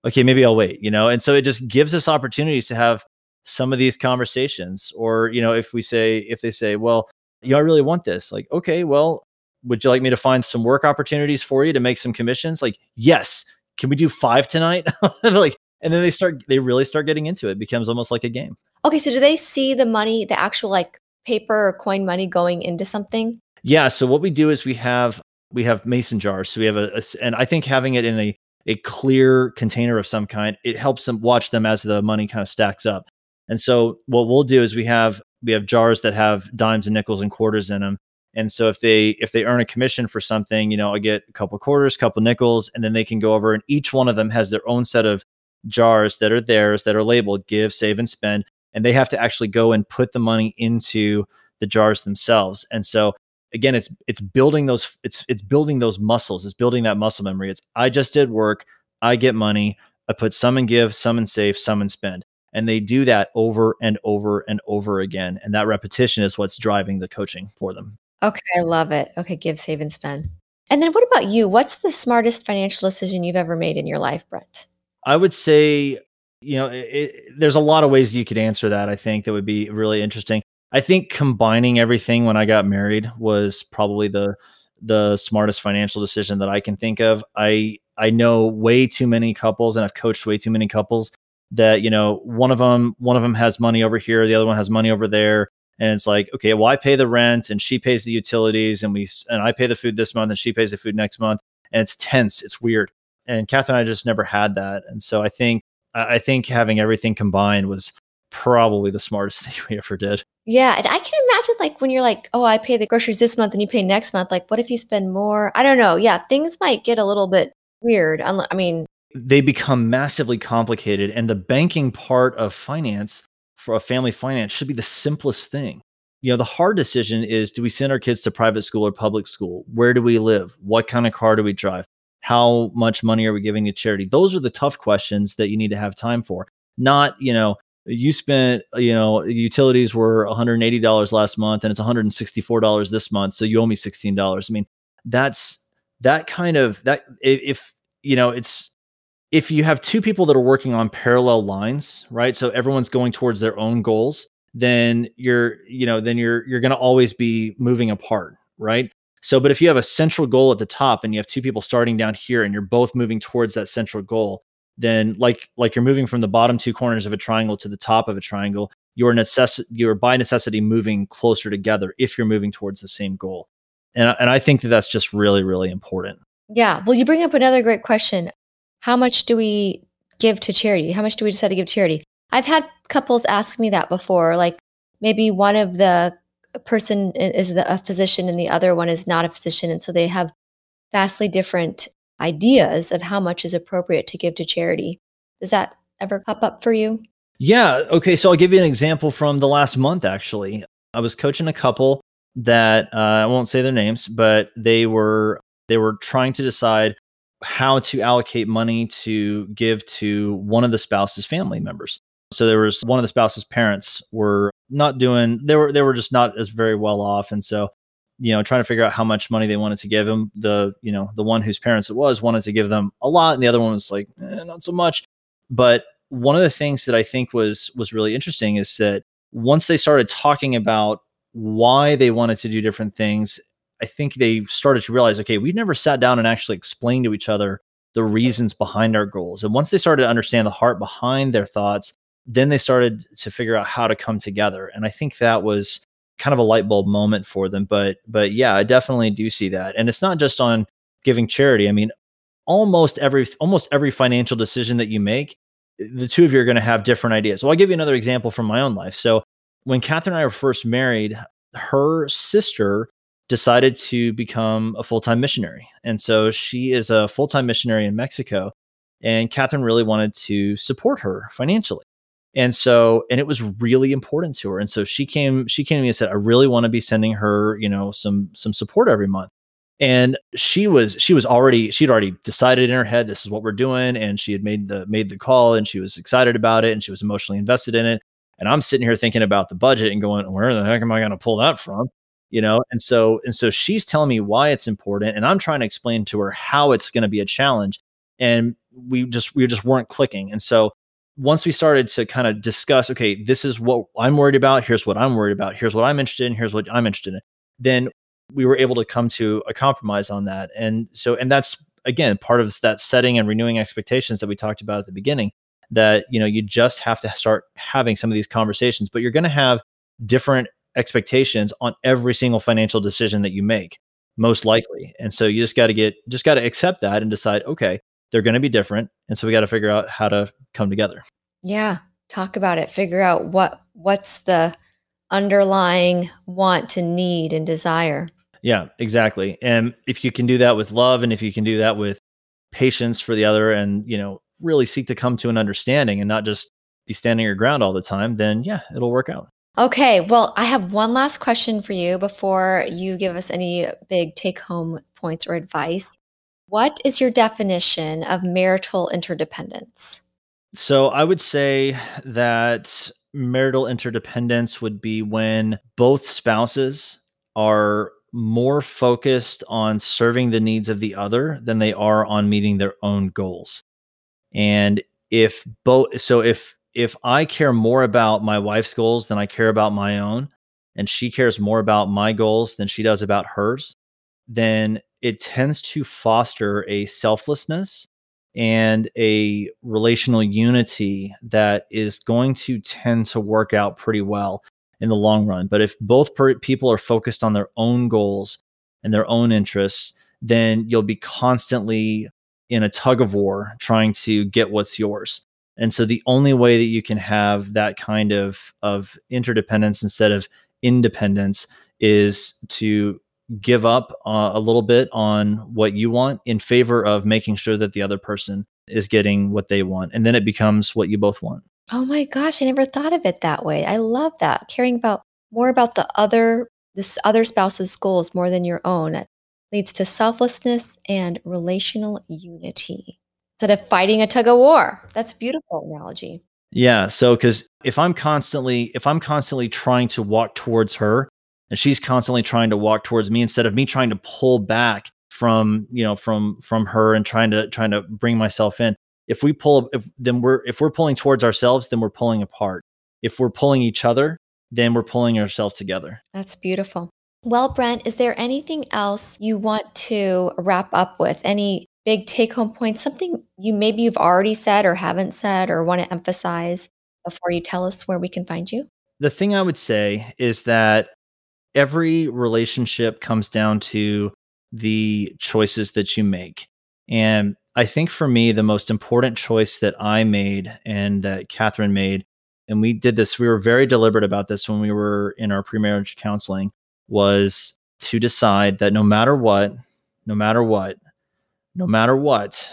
S1: okay, maybe I'll wait. You know, and so it just gives us opportunities to have some of these conversations, or you know, if we say if they say, well you know, I really want this. Like, okay, well, would you like me to find some work opportunities for you to make some commissions? Like, yes. Can we do five tonight? like, and then they start, they really start getting into it. it. Becomes almost like a game.
S2: Okay, so do they see the money, the actual like paper or coin money going into something?
S1: Yeah. So what we do is we have we have mason jars. So we have a, a and I think having it in a a clear container of some kind, it helps them watch them as the money kind of stacks up. And so what we'll do is we have we have jars that have dimes and nickels and quarters in them. And so if they if they earn a commission for something, you know, I get a couple quarters, couple nickels, and then they can go over and each one of them has their own set of jars that are theirs that are labeled give, save, and spend. And they have to actually go and put the money into the jars themselves. And so again, it's it's building those it's it's building those muscles, it's building that muscle memory. It's I just did work, I get money, I put some in give, some in save, some in spend. And they do that over and over and over again. And that repetition is what's driving the coaching for them.
S2: Okay, I love it. Okay, give, save, and spend. And then what about you? What's the smartest financial decision you've ever made in your life, Brent?
S1: I would say, you know, it, it, there's a lot of ways you could answer that. I think that would be really interesting. I think combining everything when I got married was probably the the smartest financial decision that I can think of. I I know way too many couples and I've coached way too many couples that you know one of them one of them has money over here the other one has money over there and it's like okay well i pay the rent and she pays the utilities and we and i pay the food this month and she pays the food next month and it's tense it's weird and Catherine and I just never had that and so I think I think having everything combined was probably the smartest thing we ever did.
S2: Yeah, and I can imagine like when you're like, oh, I pay the groceries this month and you pay next month. Like, what if you spend more? I don't know. Yeah, things might get a little bit weird. I mean,
S1: they become massively complicated. And the banking part of finance for a family finance should be the simplest thing. You know, the hard decision is do we send our kids to private school or public school? Where do we live? What kind of car do we drive? How much money are we giving to charity? Those are the tough questions that you need to have time for. Not, you know, you spent, you know, utilities were $180 last month and it's $164 this month. So you owe me $16. I mean, that's that kind of that if you know it's if you have two people that are working on parallel lines, right? So everyone's going towards their own goals, then you're, you know, then you're you're going to always be moving apart, right? So, but if you have a central goal at the top and you have two people starting down here and you're both moving towards that central goal, then like like you're moving from the bottom two corners of a triangle to the top of a triangle, you're necess- you're by necessity moving closer together if you're moving towards the same goal. And and I think that that's just really really important.
S2: Yeah. Well, you bring up another great question. How much do we give to charity? How much do we decide to give to charity? I've had couples ask me that before, like maybe one of the person is the, a physician and the other one is not a physician and so they have vastly different ideas of how much is appropriate to give to charity. Does that ever pop up for you?
S1: Yeah. Okay. So I'll give you an example from the last month, actually. I was coaching a couple that uh, I won't say their names, but they were they were trying to decide how to allocate money to give to one of the spouse's family members. So there was one of the spouse's parents were not doing they were they were just not as very well off and so you know trying to figure out how much money they wanted to give him. The you know the one whose parents it was wanted to give them a lot and the other one was like eh, not so much. But one of the things that i think was was really interesting is that once they started talking about why they wanted to do different things i think they started to realize okay we've never sat down and actually explained to each other the reasons behind our goals. And once they started to understand the heart behind their thoughts then they started to figure out how to come together. And i think that was kind of a light bulb moment for them. But but yeah, I definitely do see that. And it's not just on giving charity. I mean, almost every almost every financial decision that you make, the two of you are going to have different ideas. So I'll give you another example from my own life. So when Catherine and I were first married, her sister decided to become a full-time missionary. And so she is a full-time missionary in Mexico. And Catherine really wanted to support her financially and so and it was really important to her. And so she came she came to me and said i really want to be sending her you know some some support every month. And she was she was already she'd already decided in her head this is what we're doing and she had made the made the call and she was excited about it and she was emotionally invested in it. And i'm sitting here thinking about the budget and going where the heck am i going to pull that from? You know? And so and so she's telling me why it's important and i'm trying to explain to her how it's going to be a challenge and we just we just weren't clicking. And so once we started to kind of discuss, okay, this is what I'm worried about. Here's what I'm worried about. Here's what I'm interested in. Here's what I'm interested in. Then we were able to come to a compromise on that. And so, and that's again part of that setting and renewing expectations that we talked about at the beginning. That you know, you just have to start having some of these conversations, but you're going to have different expectations on every single financial decision that you make, most likely. And so you just got to get, just got to accept that and decide, okay, they're going to be different and so we got to figure out how to come together.
S2: Yeah talk about it. Figure out what what's the underlying want to need and desire.
S1: Yeah exactly. And if you can do that with love and if you can do that with patience for the other and you know really seek to come to an understanding and not just be standing your ground all the time then yeah it'll work out.
S2: Okay well i have one last question for you before you give us any big take home points or advice what is your definition of marital interdependence?
S1: So I would say that marital interdependence would be when both spouses are more focused on serving the needs of the other than they are on meeting their own goals. And if both so if if I care more about my wife's goals than I care about my own and she cares more about my goals than she does about hers, then it tends to foster a selflessness and a relational unity that is going to tend to work out pretty well in the long run. But if both per- people are focused on their own goals and their own interests, then you'll be constantly in a tug of war trying to get what's yours. And so the only way that you can have that kind of of interdependence instead of independence is to give up uh, a little bit on what you want in favor of making sure that the other person is getting what they want and then it becomes what you both want.
S2: Oh my gosh i never thought of it that way. I love that caring about more about the other this other spouse's goals more than your own. It leads to selflessness and relational unity instead of fighting a tug of war. That's beautiful analogy.
S1: Yeah so because if i'm constantly if i'm constantly trying to walk towards her and she's constantly trying to walk towards me instead of me trying to pull back from you know from from her and trying to trying to bring myself in if we pull if then we're if we're pulling towards ourselves then we're pulling apart if we're pulling each other then we're pulling ourselves together
S2: That's beautiful. Well, Brent, is there anything else you want to wrap up with? Any big take home points? Something you maybe you've already said or haven't said or want to emphasize before you tell us where we can find you?
S1: the thing i would say is that every relationship comes down to the choices that you make. And i think for me the most important choice that i made and that catherine made and we did this we were very deliberate about this when we were in our pre-marriage counseling was to decide that no matter what no matter what no matter what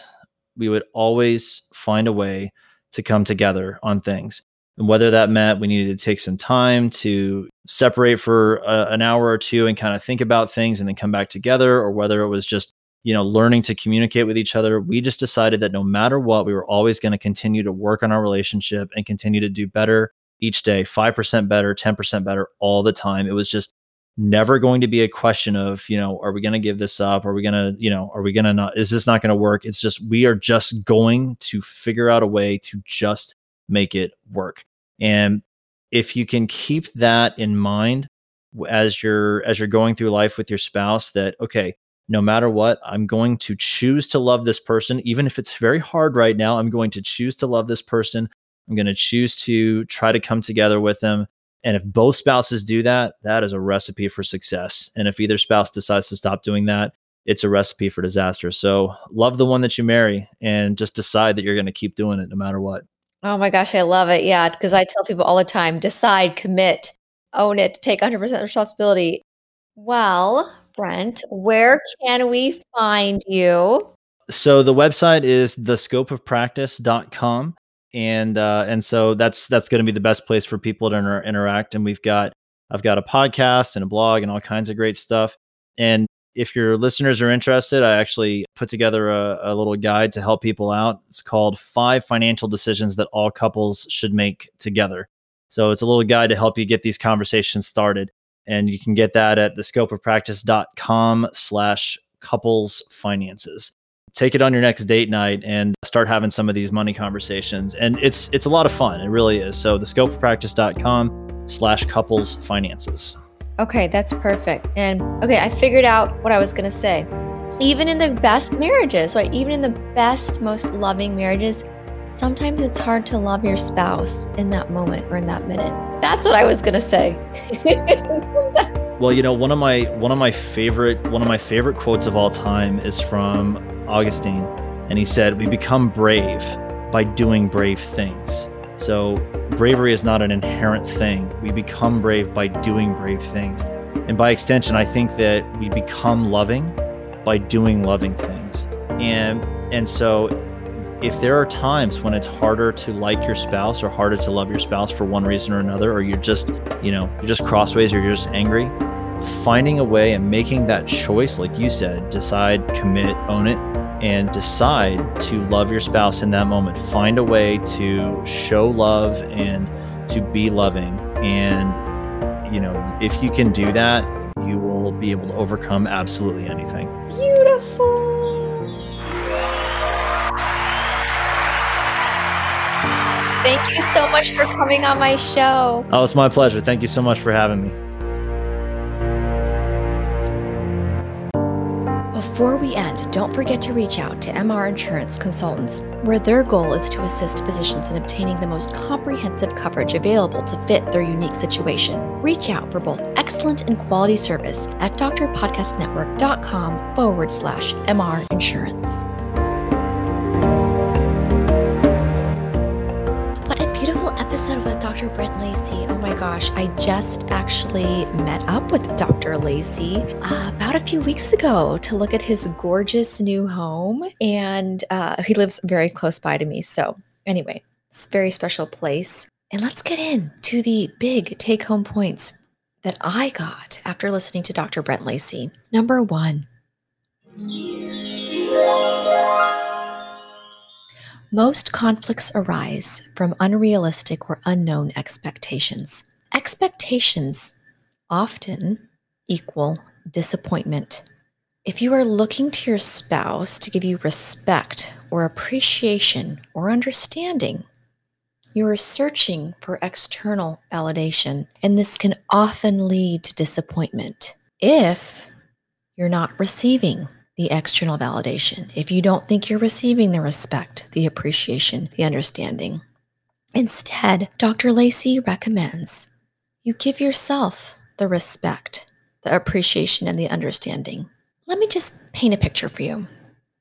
S1: we would always find a way to come together on things. And whether that meant we needed to take some time to separate for a, an hour or two and kind of think about things and then come back together or whether it was just you know learning to communicate with each other we just decided that no matter what we were always going to continue to work on our relationship and continue to do better each day 5% better 10% better all the time. It was just never going to be a question of you know are we going to give this up? Are we going to you know are we going to not is this not going to work? It's just we are just going to figure out a way to just make it work. And if you can keep that in mind as you're as you're going through life with your spouse that okay no matter what i'm going to choose to love this person. Even if it's very hard right now i'm going to choose to love this person. I'm going to choose to try to come together with them. And if both spouses do that that is a recipe for success. And if either spouse decides to stop doing that it's a recipe for disaster. So love the one that you marry and just decide that you're going to keep doing it no matter what
S2: Oh my gosh, I love it. Yeah, because I tell people all the time decide, commit, own it, take 100% responsibility. Well, Brent, where can we find you?
S1: so the website is thescopeofpractice.com and uh and so that's that's going to be the best place for people to inter- interact and we've got i've got a podcast and a blog and all kinds of great stuff and if your listeners are interested i actually put together a, a little guide to help people out. It's called five financial decisions that all couples should make together. So it's a little guide to help you get these conversations started and you can get that at thescopeofpractice.com slash couples finances. Take it on your next date night and start having some of these money conversations and it's it's a lot of fun. It really is. So the scopeofpractice.com slash couples finances
S2: Okay, that's perfect. And okay, I figured out what I was going to say. Even in the best marriages, right? Even in the best, most loving marriages, sometimes it's hard to love your spouse in that moment or in that minute. That's what I was going to say.
S1: Well you know one of my one of my favorite one of my favorite quotes of all time is from augustine and he said we become brave by doing brave things so bravery is not an inherent thing. We become brave by doing brave things. And by extension i think that we become loving by doing loving things. And and so if there are times when it's harder to like your spouse or harder to love your spouse for one reason or another or you're just you know you're just crossways or you're just angry finding a way and making that choice like you said decide commit own it and decide to love your spouse in that moment. Find a way to show love and to be loving. And you know if you can do that you will be able to overcome absolutely anything.
S2: Beautiful. Thank you so much for coming on my show.
S1: oh it's my pleasure. Thank you so much for having me
S2: Before we end, don't forget to reach out to MR Insurance Consultants, where their goal is to assist physicians in obtaining the most comprehensive coverage available to fit their unique situation. Reach out for both excellent and quality service at drpodcastnetwork.com forward slash MR Insurance. Episode with Dr. Brent Lacey. Oh my gosh, I just actually met up with Dr. Lacey uh, about a few weeks ago to look at his gorgeous new home. And uh, he lives very close by to me. So, anyway, it's a very special place. And let's get in to the big take home points that I got after listening to Dr. Brent Lacey. Number one. Most conflicts arise from unrealistic or unknown expectations. Expectations often equal disappointment. If you are looking to your spouse to give you respect or appreciation or understanding, you are searching for external validation, and this can often lead to disappointment if you're not receiving the external validation, if you don't think you're receiving the respect, the appreciation, the understanding. Instead, Dr. Lacey recommends you give yourself the respect, the appreciation, and the understanding. Let me just paint a picture for you.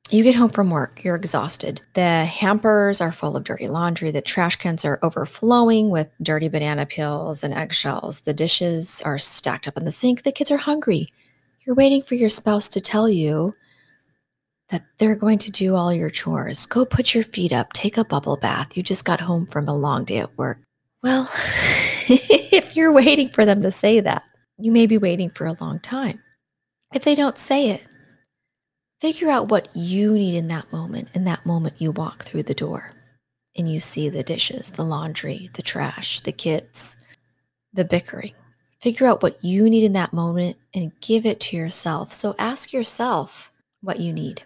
S2: You get home from work, you're exhausted. The hampers are full of dirty laundry. The trash cans are overflowing with dirty banana peels and eggshells. The dishes are stacked up in the sink. The kids are hungry. You're waiting for your spouse to tell you that they're going to do all your chores. Go put your feet up, take a bubble bath. You just got home from a long day at work. Well, if you're waiting for them to say that, you may be waiting for a long time. If they don't say it, figure out what you need in that moment. In that moment, you walk through the door and you see the dishes, the laundry, the trash, the kids, the bickering. Figure out what you need in that moment and give it to yourself. So ask yourself what you need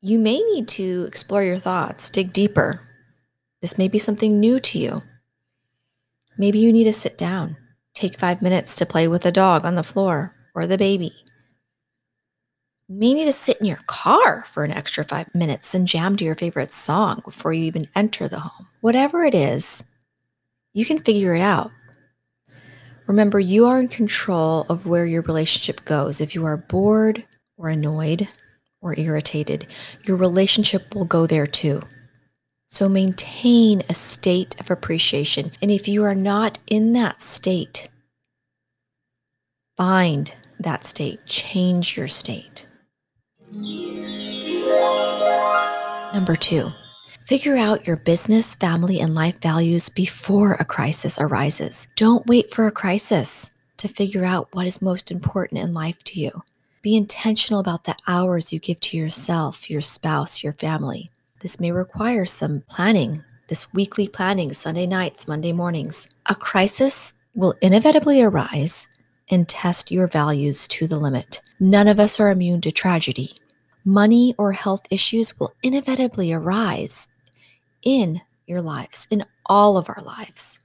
S2: you may need to explore your thoughts, dig deeper. This may be something new to you. Maybe you need to sit down, take five minutes to play with the dog on the floor or the baby. You may need to sit in your car for an extra five minutes and jam to your favorite song before you even enter the home. Whatever it is, you can figure it out. Remember, you are in control of where your relationship goes. If you are bored or annoyed, or irritated, your relationship will go there too. So maintain a state of appreciation. And if you are not in that state, find that state, change your state. Number two, figure out your business, family, and life values before a crisis arises. Don't wait for a crisis to figure out what is most important in life to you. Be intentional about the hours you give to yourself, your spouse, your family. This may require some planning, this weekly planning, Sunday nights, Monday mornings. A crisis will inevitably arise and test your values to the limit. None of us are immune to tragedy. Money or health issues will inevitably arise in your lives, in all of our lives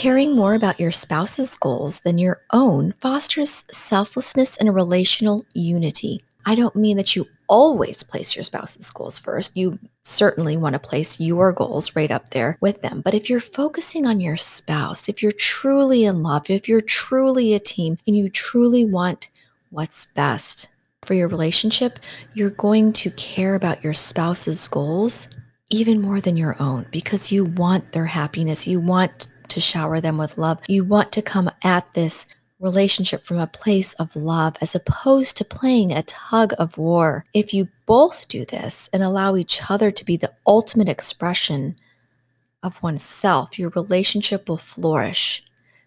S2: caring more about your spouse's goals than your own fosters selflessness and relational unity. I don't mean that you always place your spouse's goals first. You certainly want to place your goals right up there with them. But if you're focusing on your spouse, if you're truly in love, if you're truly a team and you truly want what's best for your relationship, you're going to care about your spouse's goals even more than your own because you want their happiness. You want to shower them with love. You want to come at this relationship from a place of love as opposed to playing a tug of war. If you both do this and allow each other to be the ultimate expression of oneself, your relationship will flourish.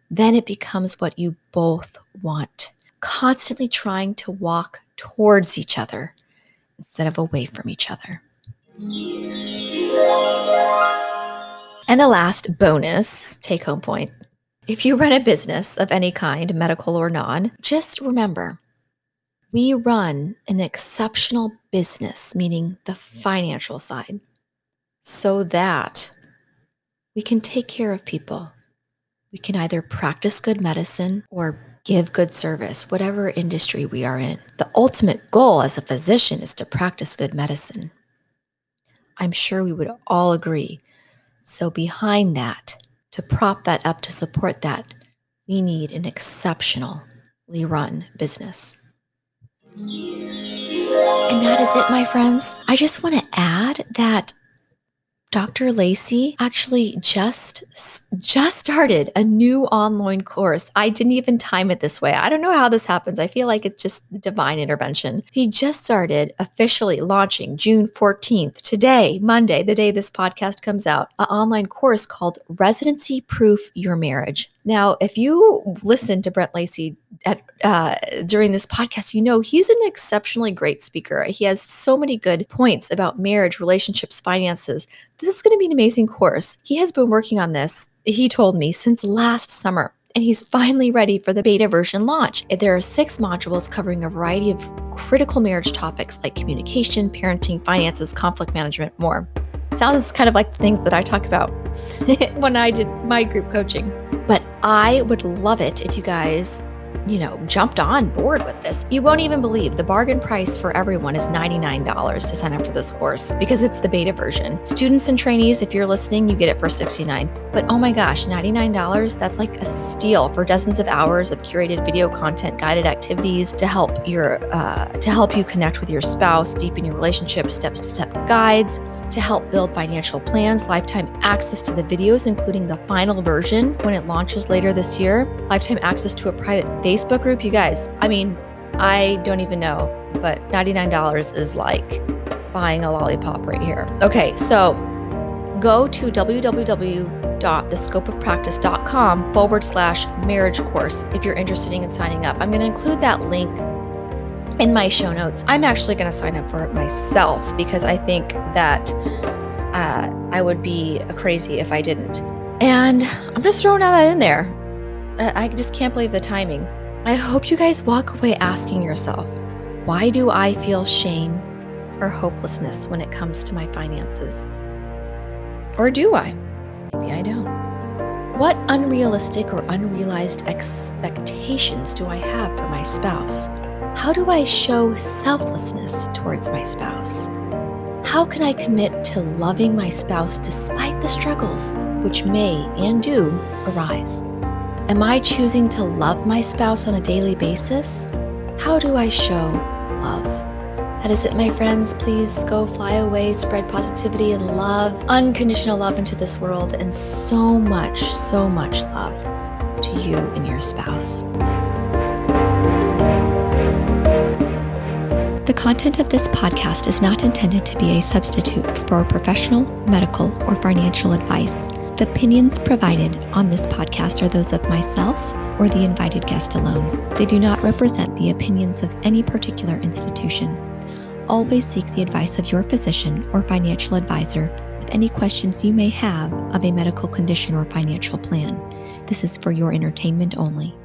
S2: Then it becomes what you both want, constantly trying to walk towards each other instead of away from each other. And the last bonus take home point if you run a business of any kind, medical or non, just remember we run an exceptional business, meaning the financial side, so that we can take care of people. We can either practice good medicine or give good service, whatever industry we are in. The ultimate goal as a physician is to practice good medicine. I'm sure we would all agree so, behind that, to prop that up, to support that, we need an exceptionally run business. And that is it, my friends. I just want to add that Dr. Lacey actually just just started a new online course. I didn't even time it this way. I don't know how this happens. I feel like it's just divine intervention. He just started officially launching June 14th, today, Monday, the day this podcast comes out, an online course called Residency Proof Your Marriage. Now, if you listen to Brent Lacey at, uh, during this podcast, you know he's an exceptionally great speaker. He has so many good points about marriage, relationships, finances. This is going to be an amazing course. He has been working on this, he told me, since last summer. and he's finally ready for the beta version launch. There are six modules covering a variety of critical marriage topics like communication, parenting, finances, conflict management, more. Sounds kind of like the things that I talk about when I did my group coaching. But I would love it if you guys you know, jumped on board with this. You won't even believe the bargain price for everyone is $99 to sign up for this course because it's the beta version. Students and trainees, if you're listening, you get it for $69. But oh my gosh, $99, that's like a steal for dozens of hours of curated video content, guided activities to help your uh, to help you connect with your spouse, deepen your relationship, steps-to-step guides, to help build financial plans, lifetime access to the videos, including the final version when it launches later this year, lifetime access to a private Facebook group, you guys, I mean, I don't even know, but $99 is like buying a lollipop right here. Okay, so go to www.thescopeofpractice.com forward slash marriage course if you're interested in signing up. I'm going to include that link in my show notes. I'm actually going to sign up for it myself because I think that uh, I would be crazy if I didn't. And I'm just throwing all that in there. Uh, I just can't believe the timing. I hope you guys walk away asking yourself, why do I feel shame or hopelessness when it comes to my finances? Or do I? Maybe I don't. What unrealistic or unrealized expectations do I have for my spouse? How do I show selflessness towards my spouse? How can I commit to loving my spouse despite the struggles which may and do arise? Am I choosing to love my spouse on a daily basis? How do I show love? That is it, my friends. Please go fly away, spread positivity and love, unconditional love into this world, and so much, so much love to you and your spouse. The content of this podcast is not intended to be a substitute for professional, medical, or financial advice. The opinions provided on this podcast are those of myself or the invited guest alone. They do not represent the opinions of any particular institution. Always seek the advice of your physician or financial advisor with any questions you may have of a medical condition or financial plan. This is for your entertainment only.